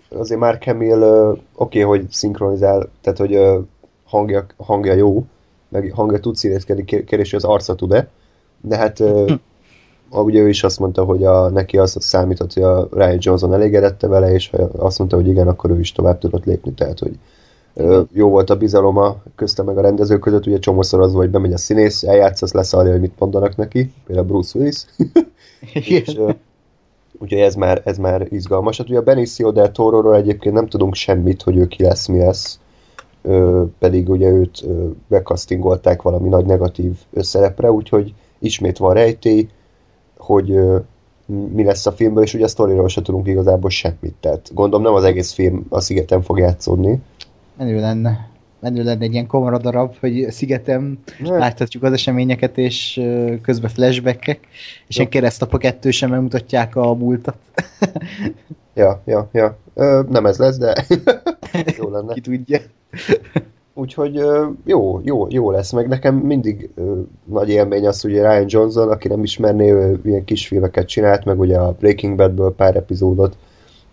azért már Hamill oké, okay, hogy szinkronizál, tehát hogy hangja, hangja jó, meg hangja tud színészkedni, kérdés, hogy az arca tud-e, de hát hm. ugye ő is azt mondta, hogy a, neki az számított, hogy a Ryan Johnson elégedette vele, és azt mondta, hogy igen, akkor ő is tovább tudott lépni, tehát hogy jó volt a bizaloma közte meg a rendező között, ugye csomószor az, hogy bemegy a színész, eljátszasz, leszarja, hogy mit mondanak neki, például Bruce Willis. és, ugye ez már, ez már izgalmas. Hát ugye a Benicio del Toro-ról egyébként nem tudunk semmit, hogy ő ki lesz, mi lesz pedig ugye őt bekasztingolták valami nagy negatív szerepre, úgyhogy ismét van rejtély, hogy mi lesz a filmből, és ugye a sztoriról se tudunk igazából semmit. Tehát gondolom nem az egész film a szigeten fog játszódni. Menő lenne. Menő lenne egy ilyen darab, hogy szigetem ne. láthatjuk az eseményeket, és közben flashbackek, és ja. ilyen keresztapa kettősen megmutatják a múltat. ja, ja, ja. Ö, nem ez lesz, de jó lenne. Ki tudja. Úgyhogy jó, jó, jó lesz, meg nekem mindig nagy élmény az, hogy Ryan Johnson, aki nem ismerné, ő ilyen kis filmeket csinált, meg ugye a Breaking Badből pár epizódot,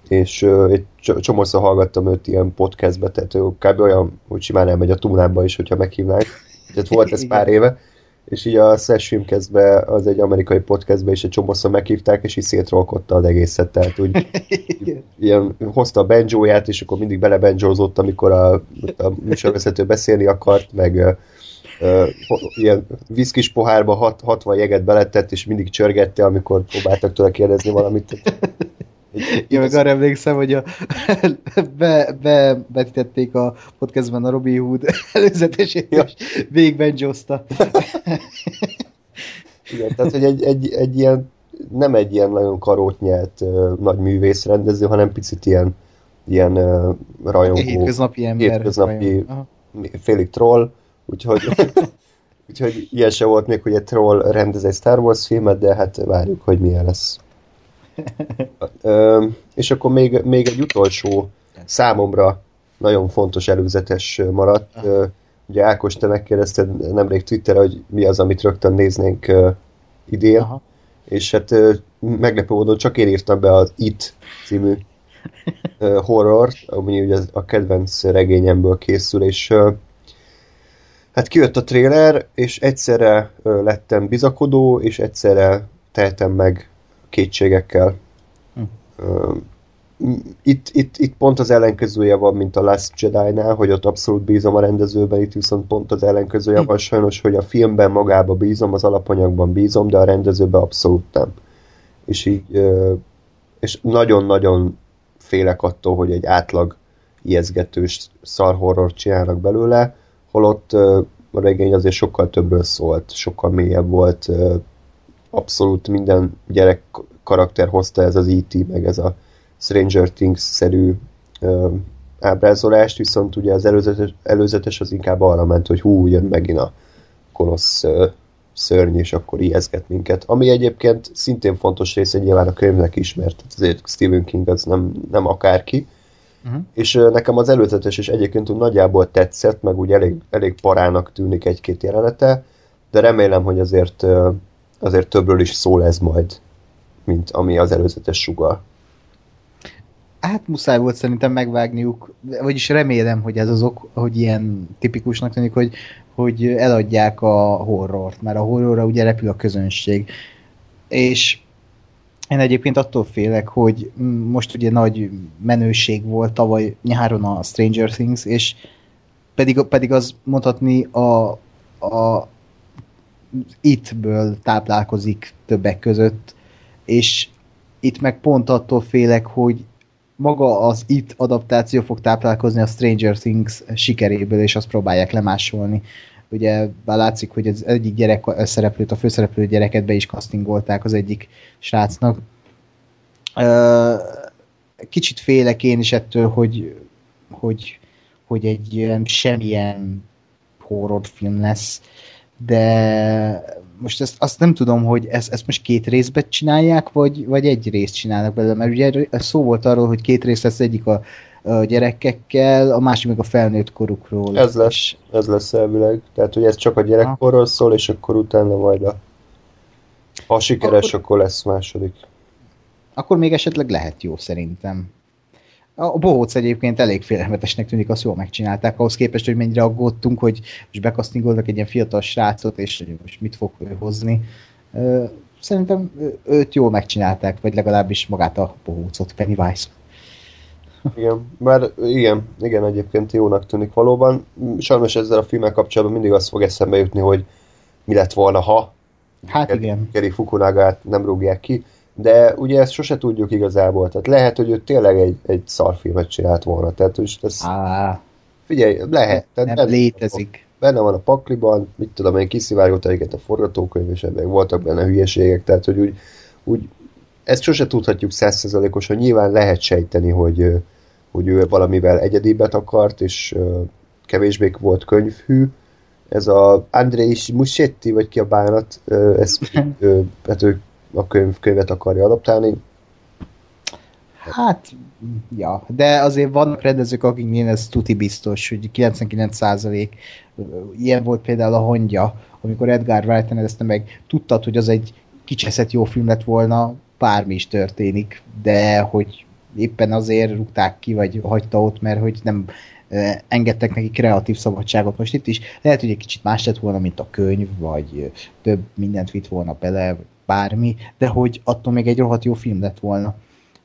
és egy csomószor hallgattam őt ilyen podcastbe, tehát ő kb. olyan, hogy simán elmegy a túnába is, hogyha meghívnák. Tehát volt ez pár éve, és így a Slash Filmkezbe, az egy amerikai podcastbe is egy csomószor meghívták, és így szétrolkodta az egészet, tehát úgy ilyen, hozta a banjóját, és akkor mindig belebanjózott, amikor a, a műsorvezető beszélni akart, meg uh, ilyen viszkis pohárba hat, 60 jeget beletett, és mindig csörgette, amikor próbáltak tőle kérdezni valamit. Én meg arra emlékszem, hogy a, be, bevetítették a podcastben a Robin Hood előzetesét, ja. és végben joszta. Igen, tehát hogy egy, egy, egy ilyen, nem egy ilyen nagyon karót nyelt uh, nagy művész rendező, hanem picit ilyen, ilyen uh, rajongó. Hétköznapi ember. Hétköznapi, félig troll, úgyhogy úgyhogy ilyen se volt még, hogy egy troll rendez egy Star Wars filmet, de hát várjuk, hogy milyen lesz. Ö, és akkor még, még egy utolsó számomra nagyon fontos előzetes maradt. Ö, ugye Ákos, te megkérdezted nemrég Twitterre, hogy mi az, amit rögtön néznénk uh, idén, Aha. és hát uh, meglepő módon csak én írtam be az It című horror, ami ugye a kedvenc regényemből készül, és hát kijött a trailer, és egyszerre lettem bizakodó, és egyszerre tehetem meg kétségekkel. Hm. Itt, itt, itt pont az ellenkezője van, mint a Last Jedi-nál, hogy ott abszolút bízom a rendezőben, itt viszont pont az ellenkezője hm. van sajnos, hogy a filmben magába bízom, az alapanyagban bízom, de a rendezőben abszolút nem. És így és nagyon-nagyon félek attól, hogy egy átlag ijeszgetős szarhorror csinálnak belőle, holott a regény azért sokkal többről szólt, sokkal mélyebb volt, abszolút minden gyerek karakter hozta ez az E.T. meg ez a Stranger Things-szerű ö, ábrázolást, viszont ugye az előzetes, előzetes az inkább arra ment, hogy hú, jön megint a gonosz ö, szörny, és akkor ijeszget minket. Ami egyébként szintén fontos része nyilván a könyvnek is, mert azért Stephen King az nem, nem akárki, uh-huh. és nekem az előzetes is egyébként úgy nagyjából tetszett, meg úgy elég, elég parának tűnik egy-két jelenete, de remélem, hogy azért, azért többről is szól ez majd, mint ami az előzetes sugal. Hát muszáj volt szerintem megvágniuk, vagyis remélem, hogy ez az ok, hogy ilyen tipikusnak tűnik, hogy, hogy eladják a horrort, mert a horrorra ugye repül a közönség. És én egyébként attól félek, hogy most ugye nagy menőség volt tavaly nyáron a Stranger Things, és pedig, pedig az mondhatni a, a itt-ből táplálkozik többek között, és itt meg pont attól félek, hogy maga az itt adaptáció fog táplálkozni a Stranger Things sikeréből, és azt próbálják lemásolni. Ugye bár látszik, hogy az egyik gyerek szereplőt, a főszereplő gyereket be is castingolták az egyik srácnak. Kicsit félek én is ettől, hogy, hogy, hogy egy semmilyen horrorfilm lesz, de most ezt, azt nem tudom, hogy ezt, ezt most két részben csinálják, vagy, vagy egy részt csinálnak belőle, mert ugye szó volt arról, hogy két rész lesz egyik a, a gyerekekkel, a másik meg a felnőtt korukról. Ez lesz, ez lesz elvileg. Tehát, hogy ez csak a gyerekkorról szól, és akkor utána majd a ha sikeres, akkor, akkor lesz második. Akkor még esetleg lehet jó szerintem. A bohóc egyébként elég félelmetesnek tűnik, azt jól megcsinálták, ahhoz képest, hogy mennyire aggódtunk, hogy most bekasztingolnak egy ilyen fiatal srácot, és most mit fog ő hozni. Szerintem őt jól megcsinálták, vagy legalábbis magát a bohócot, Pennywise. Igen, bár igen, igen, egyébként jónak tűnik valóban. Sajnos ezzel a filmmel kapcsolatban mindig azt fog eszembe jutni, hogy mi lett volna, ha Hát igen. Keri Fukunagát nem rúgják ki de ugye ezt sose tudjuk igazából, tehát lehet, hogy ő tényleg egy, egy szarfilmet csinált volna, tehát most ez... Á, figyelj, lehet. Tehát nem benne, létezik. Benne van a pakliban, mit tudom én, kiszivárgott egyiket a forgatókönyv, és ebben voltak benne hülyeségek, tehát hogy úgy, úgy ezt sose tudhatjuk százszerzalékosan, nyilván lehet sejteni, hogy, hogy ő valamivel egyedibet akart, és kevésbé volt könyvhű, ez a Andrei Musetti, vagy ki a bánat, ez, hát ő a könyv, könyvet akarja adaptálni. Hát, ja, de azért vannak rendezők, akiknél ez tuti biztos, hogy 99% ilyen volt például a hangya, amikor Edgar Wright rendezte meg, tudtad, hogy az egy kicseszett jó film lett volna, bármi is történik, de hogy éppen azért rúgták ki, vagy hagyta ott, mert hogy nem engedtek neki kreatív szabadságot. Most itt is lehet, hogy egy kicsit más lett volna, mint a könyv, vagy több mindent vitt volna bele, bármi, de hogy attól még egy rohadt jó film lett volna.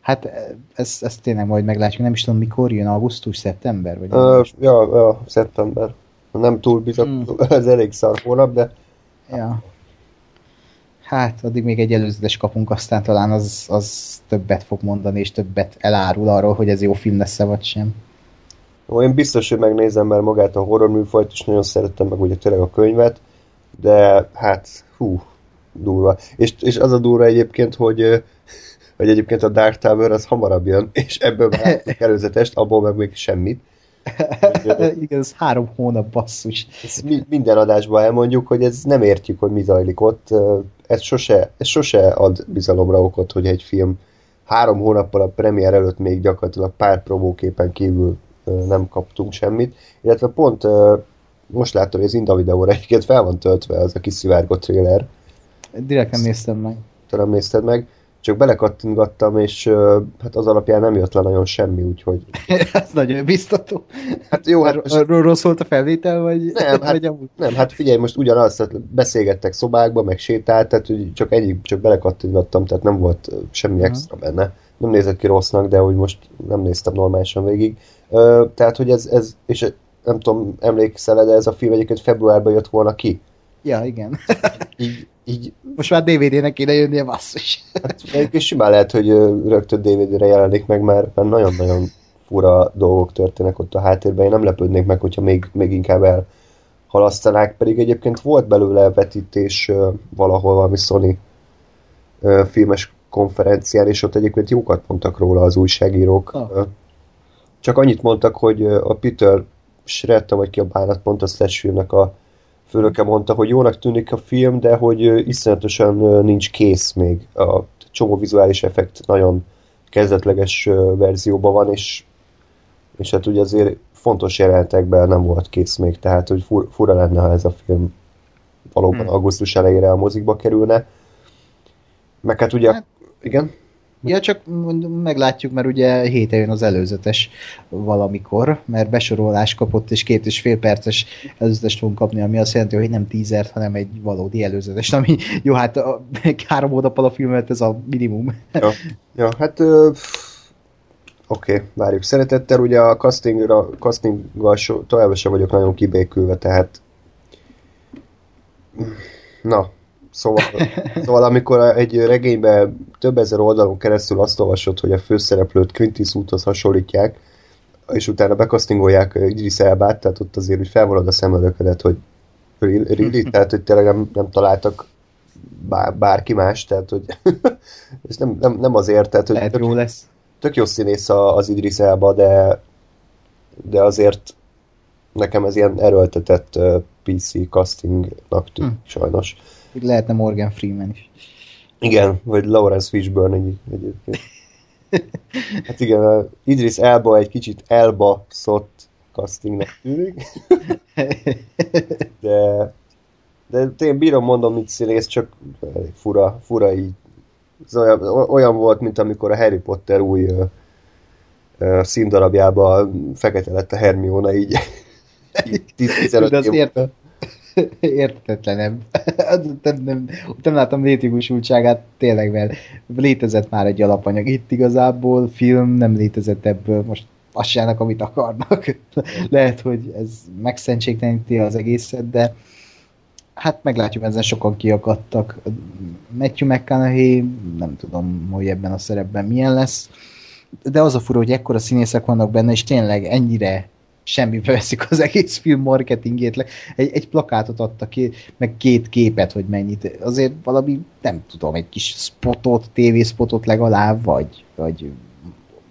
Hát ezt, ezt tényleg majd meglátjuk, nem is tudom mikor jön, augusztus, szeptember? Vagy uh, ja, ja, szeptember. Nem túl bizony, hmm. ez elég szar hónap, de... Ja. Hát, addig még egy előzetes kapunk, aztán talán az, az többet fog mondani, és többet elárul arról, hogy ez jó film lesz-e, vagy sem. Ó, én biztos, hogy megnézem, mert magát a horror műfajt is nagyon szerettem, meg ugye tényleg a könyvet, de hát, hú, durva. És, és az a durva egyébként, hogy hogy egyébként a Dark Tower az hamarabb jön, és ebből már előzetest, abból meg még semmit. Igen, ez három hónap basszus. Ezt mi, minden adásban elmondjuk, hogy ez nem értjük, hogy mi zajlik ott. Ez sose, ez sose ad bizalomra okot, hogy egy film három hónappal a premier előtt még gyakorlatilag pár promóképen kívül nem kaptunk semmit. Illetve pont most láttam, hogy az Inda videóra egyébként fel van töltve az a kiszivárgott trailer, Direkt nem néztem meg. Te nem nézted meg. Csak belekattingattam, és hát az alapján nem jött le nagyon semmi, úgyhogy... Ez nagyon biztató. Hát jó, hát... Most... Rossz volt a felvétel, vagy... Nem, hát, vagy amúgy? nem, hát figyelj, most ugyanaz, tehát beszélgettek szobákba, meg sétált, tehát csak ennyi, csak belekattingattam, tehát nem volt semmi uh-huh. extra benne. Nem nézett ki rossznak, de hogy most nem néztem normálisan végig. Tehát, hogy ez, ez, és nem tudom, emlékszel de ez a film egyébként februárban jött volna ki. Ja, igen. így, így... Most már DVD-nek kéne jönni a basszus. Hát, és simán lehet, hogy rögtön DVD-re jelenik meg, mert, mert nagyon-nagyon fura dolgok történnek ott a háttérben. Én nem lepődnék meg, hogyha még, még inkább elhalasztanák, pedig egyébként volt belőle vetítés valahol valami Sony filmes konferencián, és ott egyébként jókat mondtak róla az újságírók. Ah. Csak annyit mondtak, hogy a Peter Sretta, vagy ki a bánat pont a Slash filmnek a főnöke mondta, hogy jónak tűnik a film, de hogy iszonyatosan nincs kész még. A csomó vizuális effekt nagyon kezdetleges verzióban van, és és hát ugye azért fontos jelenetekben nem volt kész még, tehát hogy fur, fura lenne, ha ez a film valóban hmm. augusztus elejére a mozikba kerülne. Meg hát ugye, hát, igen? Ja, csak meglátjuk, mert ugye héten jön az előzetes valamikor, mert besorolás kapott, és két és fél perces előzetest fogunk kapni, ami azt jelenti, hogy nem tízert, hanem egy valódi előzetes, ami jó, hát a, három hónappal a filmet ez a minimum. Ja, ja hát oké, okay, várjuk szeretettel, ugye a castingra, castinggal so, továbbra sem vagyok nagyon kibékülve, tehát na, Szóval, szóval amikor egy regényben több ezer oldalon keresztül azt olvasod, hogy a főszereplőt Clint Eastwoodhoz hasonlítják, és utána bekasztingolják Idris Elbát, tehát ott azért hogy felvonod a szemöldöködet, hogy really, tehát hogy tényleg nem, nem találtak bár, bárki más, tehát hogy és nem, nem, nem azért, tehát hogy tök, jó lesz. tök jó színész az Idris Elba, de de azért nekem ez ilyen erőltetett PC castingnak tűnik, hm. sajnos. Így lehetne Morgan Freeman is. Igen, vagy Lawrence Fishburne egy, egyébként. Hát igen, Idris Elba egy kicsit elba szott castingnek tűnik. De, de én bírom mondom, mint színész, csak fura, fura így. Ez olyan, olyan volt, mint amikor a Harry Potter új uh, uh, színdarabjában fekete lett a Hermione, így, így 15 év értetetlenebb. nem, nem, nem láttam tényleg, mert létezett már egy alapanyag. Itt igazából film nem létezett ebből, most azt csinálnak, amit akarnak. Lehet, hogy ez megszentségteleníti az egészet, de hát meglátjuk, ezen sokan kiakadtak. Matthew McConaughey, nem tudom, hogy ebben a szerepben milyen lesz, de az a fura, hogy ekkora színészek vannak benne, és tényleg ennyire semmibe veszik az egész film marketingét le. Egy, egy plakátot adta ki, meg két képet, hogy mennyit. Azért valami, nem tudom, egy kis spotot, tévészpotot legalább, vagy, vagy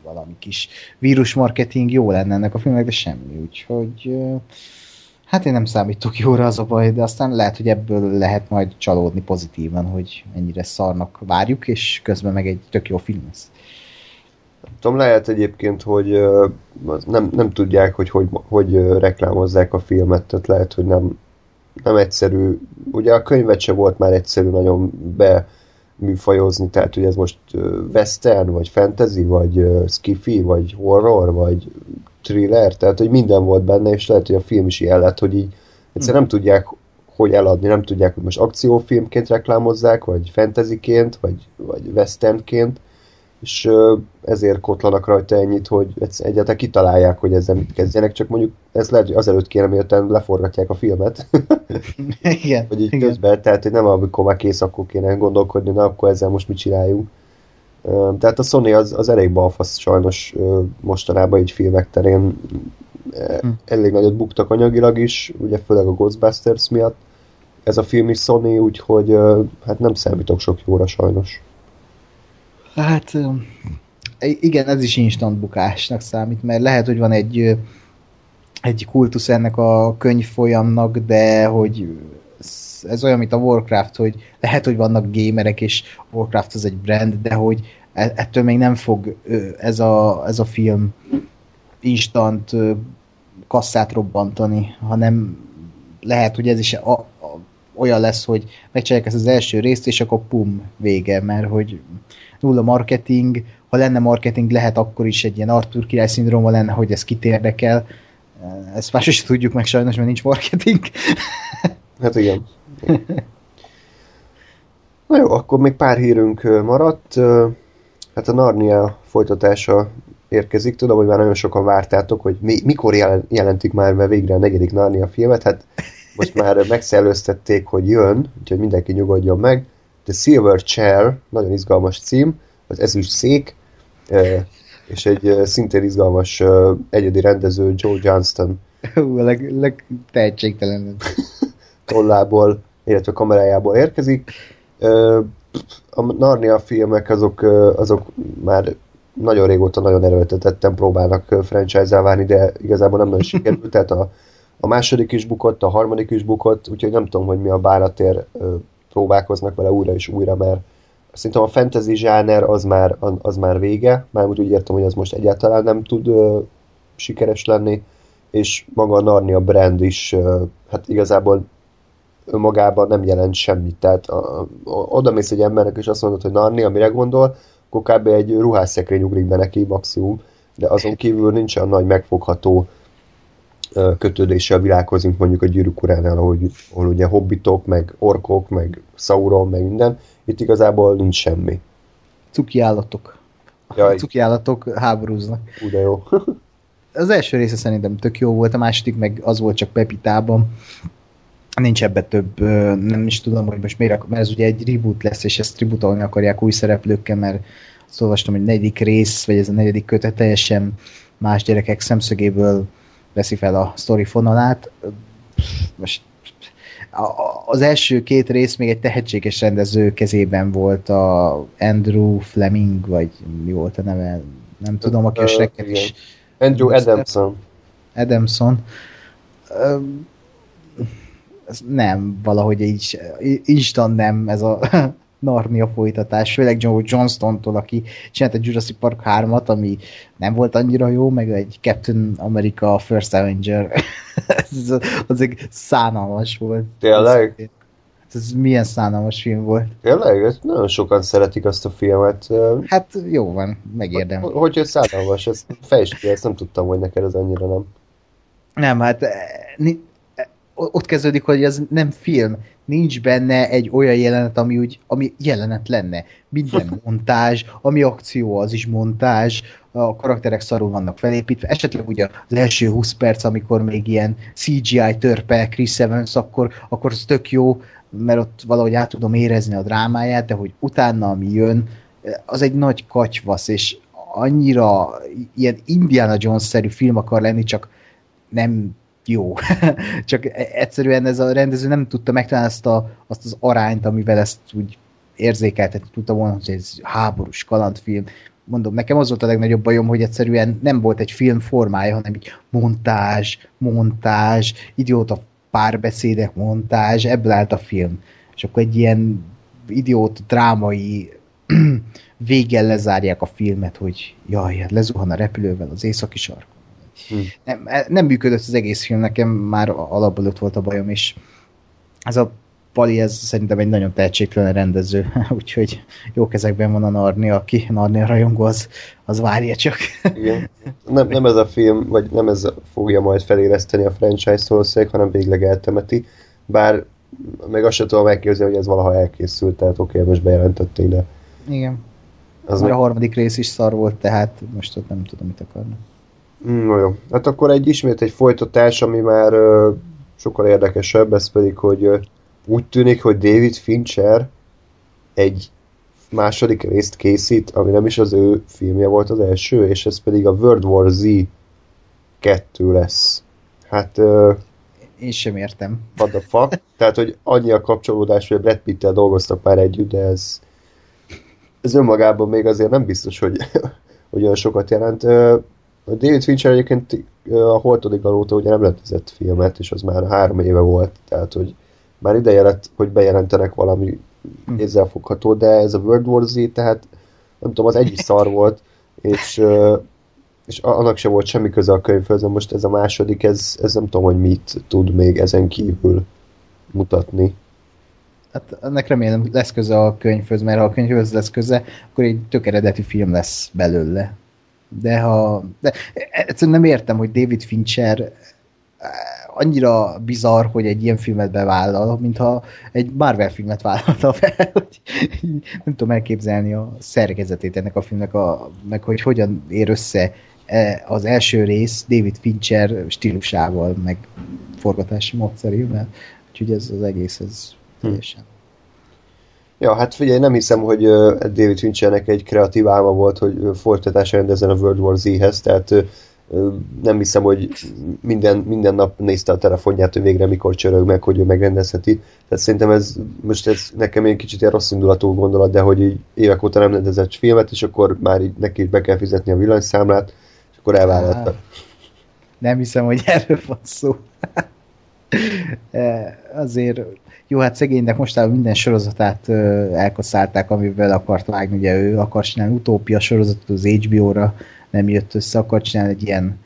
valami kis vírusmarketing jó lenne ennek a filmnek, de semmi. Úgyhogy hát én nem számítok jóra az a baj, de aztán lehet, hogy ebből lehet majd csalódni pozitívan, hogy ennyire szarnak várjuk, és közben meg egy tök jó film lesz tudom, lehet egyébként, hogy nem, nem tudják, hogy, hogy hogy reklámozzák a filmet, tehát lehet, hogy nem, nem egyszerű. Ugye a könyvet se volt már egyszerű nagyon be műfajozni, tehát hogy ez most western, vagy fantasy, vagy skifi, vagy horror, vagy thriller, tehát hogy minden volt benne, és lehet, hogy a film is ilyen lett, hogy így egyszerűen nem tudják, hogy eladni, nem tudják, hogy most akciófilmként reklámozzák, vagy fantasyként, vagy, vagy westernként, és ezért kotlanak rajta ennyit, hogy egyáltalán kitalálják, hogy ezzel mit kezdjenek, csak mondjuk ez lehet, hogy azelőtt kéne, miután leforgatják a filmet. igen. Vagy így igen. közben, tehát hogy nem amikor már kész, akkor kéne gondolkodni, na akkor ezzel most mit csináljunk. Tehát a Sony az, az elég balfasz sajnos mostanában így filmek terén hm. elég nagyot buktak anyagilag is, ugye főleg a Ghostbusters miatt. Ez a film is Sony, úgyhogy hát nem számítok sok jóra sajnos. Hát igen, ez is instant bukásnak számít, mert lehet, hogy van egy egy kultusz ennek a könyvfolyamnak, de hogy ez olyan, mint a Warcraft, hogy lehet, hogy vannak gamerek, és Warcraft az egy brand, de hogy e, ettől még nem fog ez a, ez a film instant kasszát robbantani, hanem lehet, hogy ez is a, olyan lesz, hogy megcsinálják ezt az első részt, és akkor pum, vége, mert hogy nulla marketing, ha lenne marketing, lehet akkor is egy ilyen Arthur király szindróma lenne, hogy ez kit érdekel. Ezt más is tudjuk meg sajnos, mert nincs marketing. hát igen. Na jó, akkor még pár hírünk maradt. Hát a Narnia folytatása érkezik. Tudom, hogy már nagyon sokan vártátok, hogy mi, mikor jelentik már be végre a negyedik Narnia filmet. Hát most már megszellőztették, hogy jön, úgyhogy mindenki nyugodjon meg. The Silver Chair, nagyon izgalmas cím, az ezüst szék, és egy szintén izgalmas egyedi rendező Joe Johnston. Hú, a leg, legtehetségtelenebb. tollából, illetve kamerájából érkezik. A Narnia filmek azok, azok már nagyon régóta nagyon erőltetetten próbálnak franchise-el válni, de igazából nem nagyon sikerült, tehát a, a második is bukott, a harmadik is bukott, úgyhogy nem tudom, hogy mi a bánatér próbálkoznak vele újra és újra, mert szerintem a fantasy zsáner az már, az már vége, már úgy, értem, hogy az most egyáltalán nem tud ö, sikeres lenni, és maga a Narnia brand is hát igazából önmagában nem jelent semmit. Tehát a, a, oda mész egy embernek, és azt mondod, hogy Narnia, mire gondol, akkor kb. egy ruhásszekrény ugrik be neki maximum, de azon kívül nincs olyan nagy megfogható kötődése a világhoz, mint mondjuk a gyűrűk uránál, ahol, ahol ugye hobbitok, meg orkok, meg Sauron, meg minden. Itt igazából nincs semmi. Cuki állatok. Jaj. Cuki állatok háborúznak. De jó. az első része szerintem tök jó volt, a második meg az volt csak Pepitában. Nincs ebbe több, nem is tudom, hogy most miért, mert ez ugye egy reboot lesz, és ezt rebootolni akarják új szereplőkkel, mert azt olvastam, hogy negyedik rész, vagy ez a negyedik kötet teljesen más gyerekek szemszögéből veszi fel a sztori fonalát. Most az első két rész még egy tehetséges rendező kezében volt a Andrew Fleming, vagy mi volt a neve, nem tudom, aki a Shrek-et is Andrew Adamson. Adamson. Ez nem, valahogy így instant nem ez a Narnia folytatás, főleg Joe Johnston-tól, aki csinált egy Jurassic Park 3-at, ami nem volt annyira jó, meg egy Captain America First Avenger. ez, az egy szánalmas volt. Tényleg? Ez milyen szánalmas film volt. Tényleg? Ez nagyon sokan szeretik azt a filmet. Hát jó van, megérdem. Hogy, hogy szánalmas, ezt fejtsd ki, ezt nem tudtam, hogy neked ez annyira nem. Nem, hát eh, ott kezdődik, hogy ez nem film. Nincs benne egy olyan jelenet, ami, úgy, ami jelenet lenne. Minden montázs, ami akció, az is montázs, a karakterek szarul vannak felépítve, esetleg ugye az első 20 perc, amikor még ilyen CGI törpe Chris Evans, akkor, akkor az tök jó, mert ott valahogy át tudom érezni a drámáját, de hogy utána, ami jön, az egy nagy katyvasz, és annyira ilyen Indiana Jones-szerű film akar lenni, csak nem jó. csak egyszerűen ez a rendező nem tudta megtalálni azt, a, azt az arányt, amivel ezt úgy érzékeltetni tudta volna, hogy ez háborús kalandfilm. Mondom, nekem az volt a legnagyobb bajom, hogy egyszerűen nem volt egy film formája, hanem így montázs, montázs, idióta párbeszédek, montázs, ebből állt a film. És akkor egy ilyen idiót drámai véggel lezárják a filmet, hogy jaj, hát lezuhan a repülővel az északi sarkon. Hmm. Nem, nem működött az egész film, nekem már alapból ott volt a bajom, és ez a Pali, ez szerintem egy nagyon tehetségtelen rendező, úgyhogy jó kezekben van a Narni, aki Narni a rajongó, az, az várja csak. Igen. Nem, nem ez a film, vagy nem ez fogja majd feléleszteni a franchise-t valószínűleg, hanem végleg eltemeti, bár meg azt sem tudom elképzelni, hogy ez valaha elkészült, tehát oké, okay, most bejelentették, de... Igen. Az meg... a harmadik rész is szar volt, tehát most ott nem tudom, mit akarnak. Mm, no jó. Hát akkor egy ismét egy folytatás, ami már uh, sokkal érdekesebb, ez pedig, hogy uh, úgy tűnik, hogy David Fincher egy második részt készít, ami nem is az ő filmje volt az első, és ez pedig a World War Z 2 lesz. Hát... Uh, Én sem értem. What the fuck? Tehát, hogy annyi a kapcsolódás, hogy Brad pitt dolgoztak már együtt, de ez ez önmagában még azért nem biztos, hogy, hogy olyan sokat jelent. A David Fincher egyébként a Holtodik óta ugye nem rendezett filmet, és az már három éve volt, tehát hogy már ideje lett, hogy bejelentenek valami hm. fogható, de ez a World War Z, tehát nem tudom, az egy szar volt, és, és annak sem volt semmi köze a könyvhöz, most ez a második, ez, ez nem tudom, hogy mit tud még ezen kívül mutatni. Hát ennek remélem lesz köze a könyvhöz, mert ha a könyvhöz lesz köze, akkor egy tök eredeti film lesz belőle. De ha... De egyszerűen nem értem, hogy David Fincher annyira bizarr, hogy egy ilyen filmet bevállal, mintha egy Marvel filmet vállalta fel. nem tudom elképzelni a szerkezetét ennek a filmnek, a, meg hogy hogyan ér össze e, az első rész David Fincher stílusával, meg forgatási módszerével. Úgyhogy ez az egész, ez hm. teljesen. Ja, hát figyelj, nem hiszem, hogy David Finchernek egy kreatív álma volt, hogy folytatás rendezzen a World War Z-hez, tehát nem hiszem, hogy minden, minden nap nézte a telefonját, hogy végre mikor csörög meg, hogy ő megrendezheti. Tehát szerintem ez most ez nekem egy kicsit ilyen rossz indulatú gondolat, de hogy így évek óta nem rendezett filmet, és akkor már így neki be kell fizetni a villanyszámlát, és akkor elvállalta. Nem hiszem, hogy erről van szó. Azért jó, hát szegénynek mostában minden sorozatát elkaszálták, amivel akart vágni, ugye ő akar csinálni utópia sorozatot az HBO-ra, nem jött össze, akar csinálni egy ilyen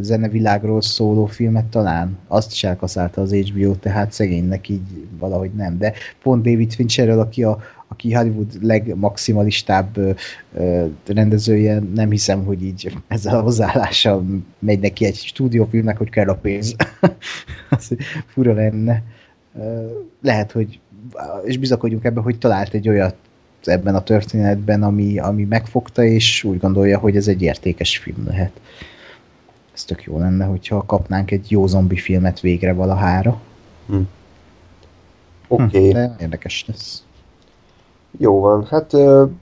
zenevilágról szóló filmet talán. Azt is elkaszálta az HBO, tehát szegénynek így valahogy nem. De pont David Fincherrel, aki a, aki Hollywood legmaximalistább ö, rendezője, nem hiszem, hogy így ezzel a hozzáállással megy neki egy stúdiófilmnek, hogy kell a pénz. Az fura lenne. Lehet, hogy és bizakodjunk ebben, hogy talált egy olyat ebben a történetben, ami, ami megfogta, és úgy gondolja, hogy ez egy értékes film lehet. Ez tök jó lenne, hogyha kapnánk egy jó zombi filmet végre valahára. Hm. Oké. Okay. Hm, érdekes lesz. Jó van, hát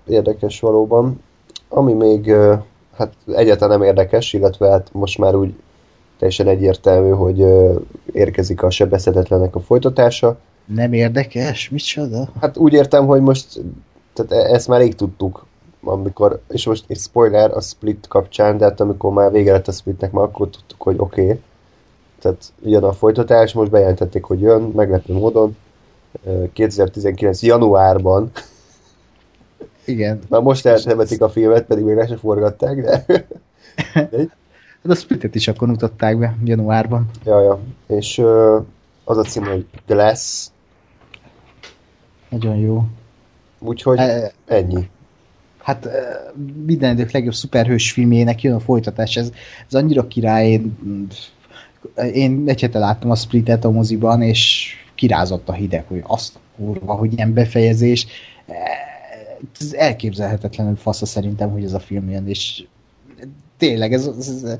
érdekes valóban. Ami még hát egyáltalán nem érdekes, illetve hát most már úgy teljesen egyértelmű, hogy érkezik a sebezhetetlenek a folytatása. Nem érdekes? Micsoda? Hát úgy értem, hogy most tehát e- ezt már rég tudtuk, amikor, és most egy spoiler a Split kapcsán, de hát amikor már vége lett a Splitnek, már akkor tudtuk, hogy oké. Okay. Tehát jön a folytatás, most bejelentették, hogy jön, meglepő módon. 2019. januárban igen. Már most eltemetik a filmet, pedig még le se forgatták, de... Hát a Splitet is akkor mutatták be januárban. Ja, ja. És uh, az a cím, hogy Glass. Nagyon jó. Úgyhogy e, ennyi. Hát minden idők legjobb szuperhős filmjének jön a folytatás. Ez, ez annyira király. Én, én egy hete láttam a Splitet a moziban, és kirázott a hideg, hogy azt kurva, hogy ilyen befejezés ez elképzelhetetlenül fasza szerintem, hogy ez a film jön, és tényleg ez, ez,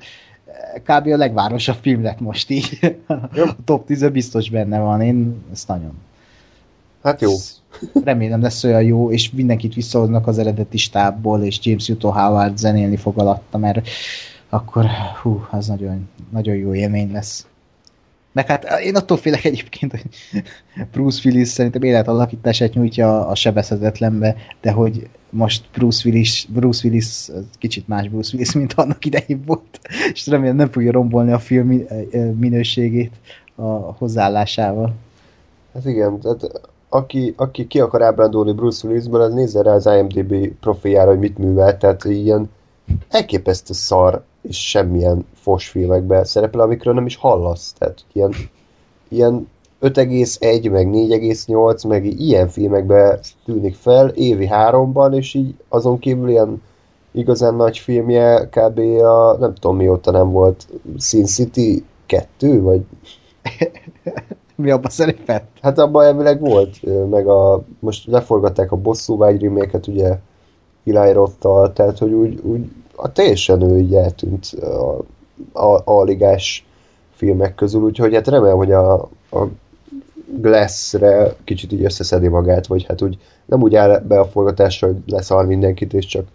kb. a legvárosabb film lett most így. a top 10 biztos benne van, én ezt nagyon. Hát jó. Remélem lesz olyan jó, és mindenkit visszahoznak az eredeti stábból, és James Utah Howard zenélni fog alatta, mert akkor hú, az nagyon, nagyon jó élmény lesz. Meg hát én attól félek egyébként, hogy Bruce Willis szerintem életalakítását nyújtja a sebezhetetlenbe, de hogy most Bruce Willis, Bruce Willis kicsit más Bruce Willis, mint annak idején volt, és remélem nem fogja rombolni a film minőségét a hozzáállásával. Hát igen, tehát aki, aki ki akar ábrándulni Bruce Willisből, az nézze rá az IMDb profiára, hogy mit művel, tehát ilyen elképesztő szar és semmilyen fos filmekben szerepel, amikről nem is hallasz. Tehát ilyen, ilyen 5,1, meg 4,8, meg ilyen filmekben tűnik fel évi háromban, és így azon kívül ilyen igazán nagy filmje kb. a nem tudom mióta nem volt Sin City 2, vagy mi abban szerepelt? Hát abban elvileg volt, meg a, most leforgatták a bosszúvágy reméket, ugye Eli Rottal, tehát hogy úgy, úgy a teljesen ő így eltűnt a, a, a ligás filmek közül, úgyhogy hát remélem, hogy a, a Glass-re kicsit így összeszedi magát, vagy hát úgy nem úgy áll be a forgatásra, hogy leszar mindenkit, és csak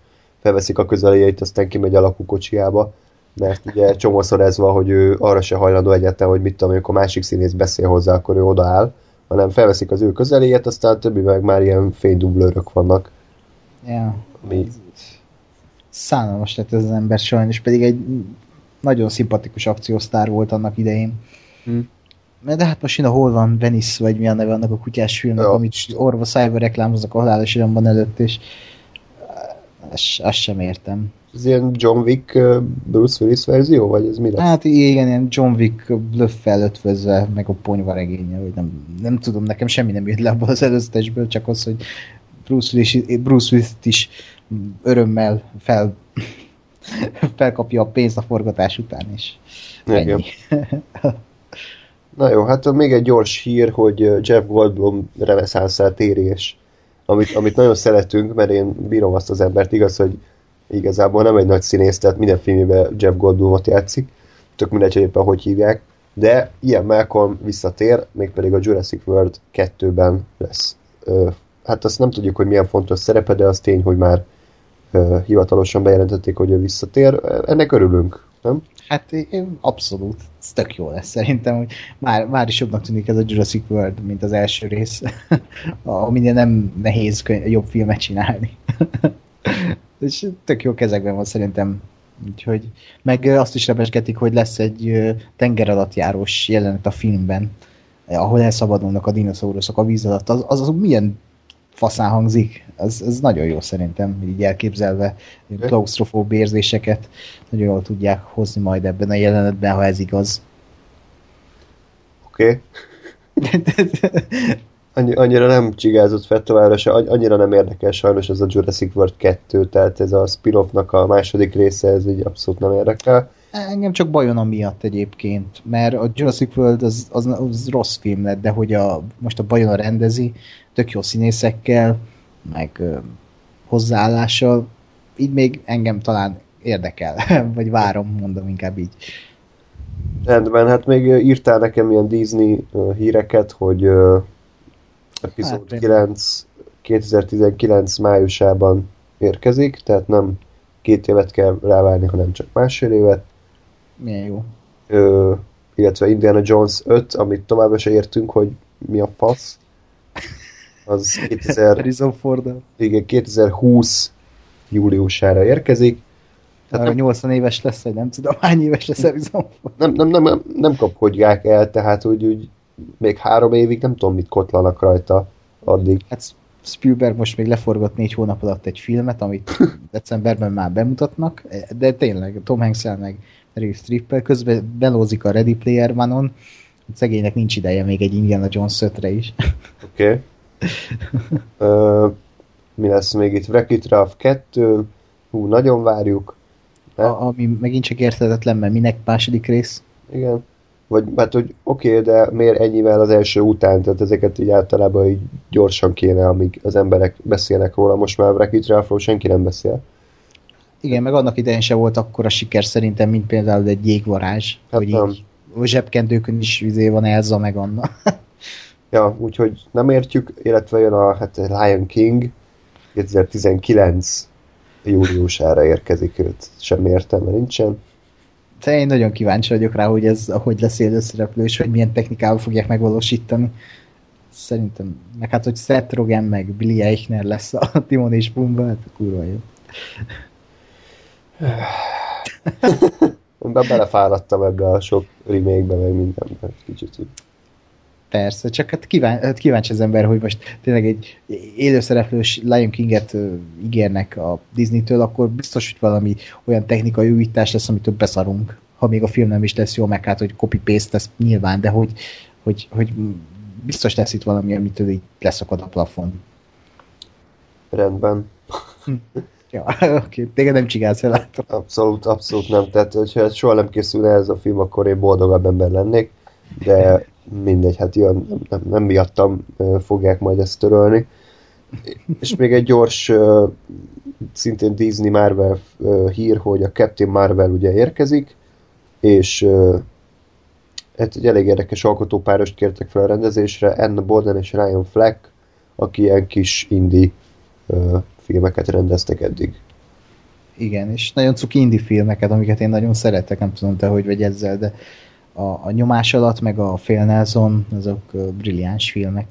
felveszik a közeljeit, aztán kimegy a lakókocsiába, mert ugye csomószor ez van, hogy ő arra se hajlandó egyáltalán, hogy mit tudom, amikor a másik színész beszél hozzá, akkor ő odaáll, hanem felveszik az ő közeléjét, aztán a többi meg már ilyen fénydublőrök vannak. Ja. Ami... Szánalmas lett ez az ember sajnos, pedig egy nagyon szimpatikus akciósztár volt annak idején. Hm. De hát most a hol van Venice, vagy mi a neve annak a kutyás filmnek, ja. amit orva szájba reklámoznak a halálos iramban előtt, és azt, azt sem értem. Ez ilyen John Wick Bruce Willis verzió, vagy ez mi lesz? Hát igen, ilyen John Wick blöffel ötvözve, meg a ponyva regénye, vagy nem, nem tudom, nekem semmi nem jött le abból az előztesből, csak az, hogy Bruce Willis, Bruce Willis is örömmel fel, felkapja a pénzt a forgatás után, is. ennyi. Na jó, hát még egy gyors hír, hogy Jeff Goldblum reneszánszát térés, amit, amit nagyon szeretünk, mert én bírom azt az embert, igaz, hogy igazából nem egy nagy színész, tehát minden filmében Jeff Goldblumot játszik, tök mindegy, hogy éppen hogy hívják, de ilyen Malcolm visszatér, mégpedig a Jurassic World 2-ben lesz. Hát azt nem tudjuk, hogy milyen fontos szerepe, de az tény, hogy már hivatalosan bejelentették, hogy ő visszatér. Ennek örülünk, nem? Hát én abszolút. Ez tök jó lesz szerintem, hogy már, már is jobbnak tűnik ez a Jurassic World, mint az első rész. Aminél nem nehéz jobb filmet csinálni. És tök jó kezekben van szerintem. Úgyhogy, meg azt is rebesgetik, hogy lesz egy tenger alatt járós jelenet a filmben, ahol elszabadulnak a dinoszauruszok a víz alatt. Az, az, az milyen faszán hangzik. Az, az nagyon jó szerintem, így elképzelve klaustrofób érzéseket nagyon jól tudják hozni majd ebben a jelenetben, ha ez igaz. Oké. Okay. Annyi, annyira nem csigázott Fettováros, annyira nem érdekel sajnos ez a Jurassic World 2, tehát ez a spin-offnak a második része, ez így abszolút nem érdekel. Engem csak bajon miatt egyébként, mert a Jurassic World az, az, az rossz film lett, de hogy a, most a Bajona rendezi, tök jó színészekkel, meg ö, hozzáállással, így még engem talán érdekel, vagy várom, mondom inkább így. Rendben, hát még írtál nekem ilyen Disney híreket, hogy uh, epizód hát, 9 2019 májusában érkezik, tehát nem két évet kell rávárni, hanem csak másfél évet. Milyen jó. Ö, illetve Indiana Jones 5, amit továbbra se értünk, hogy mi a fasz. Az 2000, igen, 2020 júliusára érkezik. Tehát 80 éves lesz, vagy nem tudom, hány éves lesz Harrison Ford. Nem, nem, nem, nem, nem kapkodják el, tehát úgy, úgy még három évig nem tudom, mit kotlanak rajta addig. Hát Spielberg most még leforgott négy hónap alatt egy filmet, amit decemberben már bemutatnak, de tényleg Tom hanks meg Meryl streep közben belózik a Ready Player One-on, szegénynek nincs ideje még egy Indiana Jones 5-re is. Oké. Okay. Uh, mi lesz még itt? Wreck-It Ralph 2, hú, nagyon várjuk. A, ami megint csak érthetetlen, mert minek második rész? Igen. Vagy hát, hogy oké, okay, de miért ennyivel az első után? Tehát ezeket így általában így gyorsan kéne, amíg az emberek beszélnek róla. Most már Wreck-It Ralphról senki nem beszél. Igen, meg annak idején se volt akkor a siker szerintem, mint például egy jégvarázs, hát hogy nem. így zsebkendőkön is vizé van Elza meg Anna. ja, úgyhogy nem értjük, illetve jön a hát Lion King 2019 júliusára érkezik őt. Semmi értelme nincsen. De én nagyon kíváncsi vagyok rá, hogy ez hogy lesz élőszereplő, és hogy milyen technikával fogják megvalósítani. Szerintem, meg hát, hogy Seth Rogen, meg Billy Eichner lesz a Timon és Pumba, hát kurva jó. Be belefáradtam ebbe a sok remake-be, meg mindenbe, kicsit. Persze, csak hát, kíván, hát kíváncsi az ember, hogy most tényleg egy élőszereplős Lion King-et ígérnek a Disney-től, akkor biztos, hogy valami olyan technikai újítás lesz, amitől beszarunk. Ha még a film nem is lesz jó, meg hát, hogy copy-paste lesz nyilván, de hogy, hogy, hogy biztos lesz itt valami, amitől így leszakad a plafon. Rendben. Hm. Ja, oké, okay. téged nem csigálsz el, látom. Abszolút, abszolút nem. Tehát, hogyha soha nem készülne ez a film, akkor én boldogabb ember lennék, de mindegy, hát ilyen, nem, nem miattam fogják majd ezt törölni. És még egy gyors, szintén Disney Marvel hír, hogy a Captain Marvel ugye érkezik, és hát egy elég érdekes alkotópárost kértek fel a rendezésre, Anna Boden és Ryan Fleck, aki ilyen kis indie filmeket rendeztek eddig. Igen, és nagyon cuki indie filmeket, amiket én nagyon szeretek, nem tudom te, hogy vagy ezzel, de a, a nyomás alatt, meg a Phil Nelson, azok brilliáns filmek.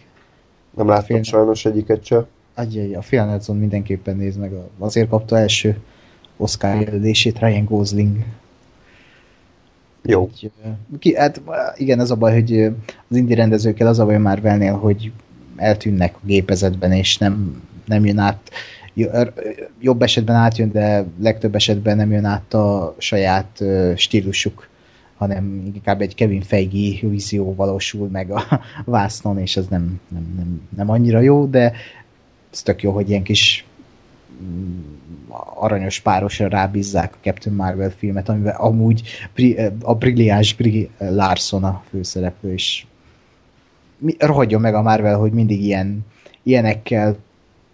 Nem láttam Fél... sajnos egyiket se. Adjai, a Phil Nelson mindenképpen néz meg. Azért kapta első Oscar jelölését Ryan Gosling. Jó. Egy, ki, hát igen, ez a baj, hogy az indi rendezőkkel az a baj már velnél, hogy eltűnnek a gépezetben, és nem, nem jön át jobb esetben átjön, de legtöbb esetben nem jön át a saját stílusuk hanem inkább egy Kevin Feige vízió valósul meg a vásznon, és ez nem, nem, nem, nem annyira jó, de ez tök jó, hogy ilyen kis mm, aranyos párosra rábízzák a Captain Marvel filmet, amiben amúgy a brilliáns Brie Larson a főszereplő, és rohadjon meg a Marvel, hogy mindig ilyen, ilyenekkel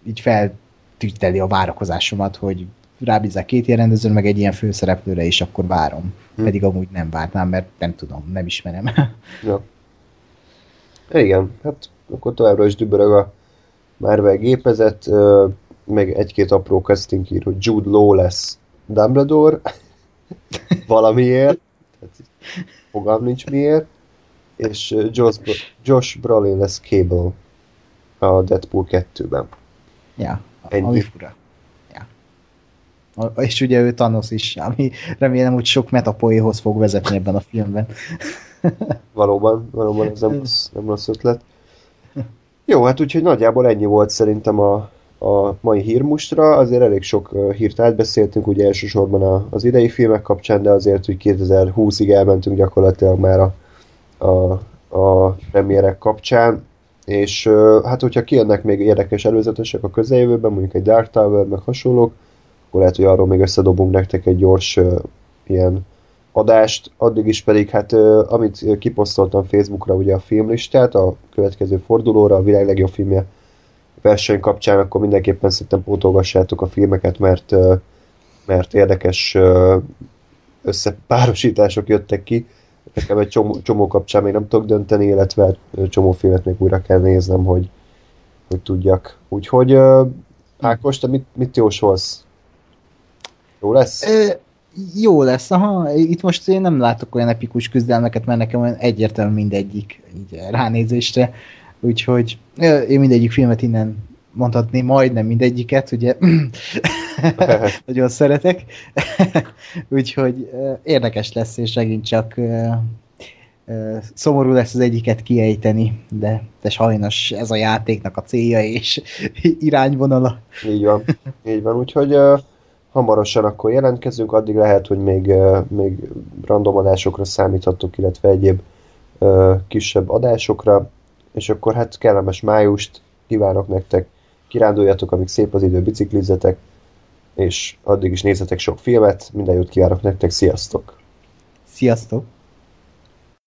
így feltűteli a várakozásomat, hogy rábízzák két ilyen rendezőn, meg egy ilyen főszereplőre, és akkor várom. Hm. Pedig amúgy nem várnám, mert nem tudom, nem ismerem. ja. Igen, hát akkor továbbra is dübörög a Marvel gépezet, meg egy-két apró casting ír, hogy Jude Law lesz Dumbledore, valamiért, tehát fogalm nincs miért, és Josh, Josh Brolin lesz Cable a Deadpool 2-ben. Ja, Ennyi. ami fura. És ugye ő Thanos is, ami remélem, hogy sok metapoéhoz fog vezetni ebben a filmben. valóban, valóban ez nem rossz, nem rossz ötlet. Jó, hát úgyhogy nagyjából ennyi volt szerintem a, a mai hírmustra. Azért elég sok hírt átbeszéltünk, ugye elsősorban a, az idei filmek kapcsán, de azért, hogy 2020-ig elmentünk gyakorlatilag már a, a, a premierek kapcsán. És hát, hogyha kijönnek még érdekes előzetesek a közeljövőben, mondjuk egy Dark Tower, meg hasonlók, akkor lehet, hogy arról még összedobunk nektek egy gyors ilyen adást, addig is pedig, hát amit kiposztoltam Facebookra, ugye a filmlistát, a következő fordulóra, a világ legjobb filmje verseny kapcsán, akkor mindenképpen szerintem pótolgassátok a filmeket, mert, mert érdekes összepárosítások jöttek ki. Nekem egy csomó, csomó kapcsán még nem tudok dönteni, illetve csomó filmet még újra kell néznem, hogy, hogy tudjak. Úgyhogy Ákos, te mit, mit jósolsz? Jó lesz? jó lesz, aha, itt most én nem látok olyan epikus küzdelmeket, mert nekem egyértelmű mindegyik így ránézésre, úgyhogy én mindegyik filmet innen mondhatni, majdnem mindegyiket, ugye? Nagyon szeretek, úgyhogy érdekes lesz, és megint csak szomorú lesz az egyiket kiejteni, de, de sajnos ez a játéknak a célja és irányvonala. Így van, így van, úgyhogy hamarosan akkor jelentkezünk, addig lehet, hogy még, még random adásokra számíthatok, illetve egyéb kisebb adásokra, és akkor hát kellemes májust kívánok nektek, kiránduljatok, amíg szép az idő, biciklizzetek, és addig is nézzetek sok filmet, minden jót kívánok nektek, sziasztok! Sziasztok!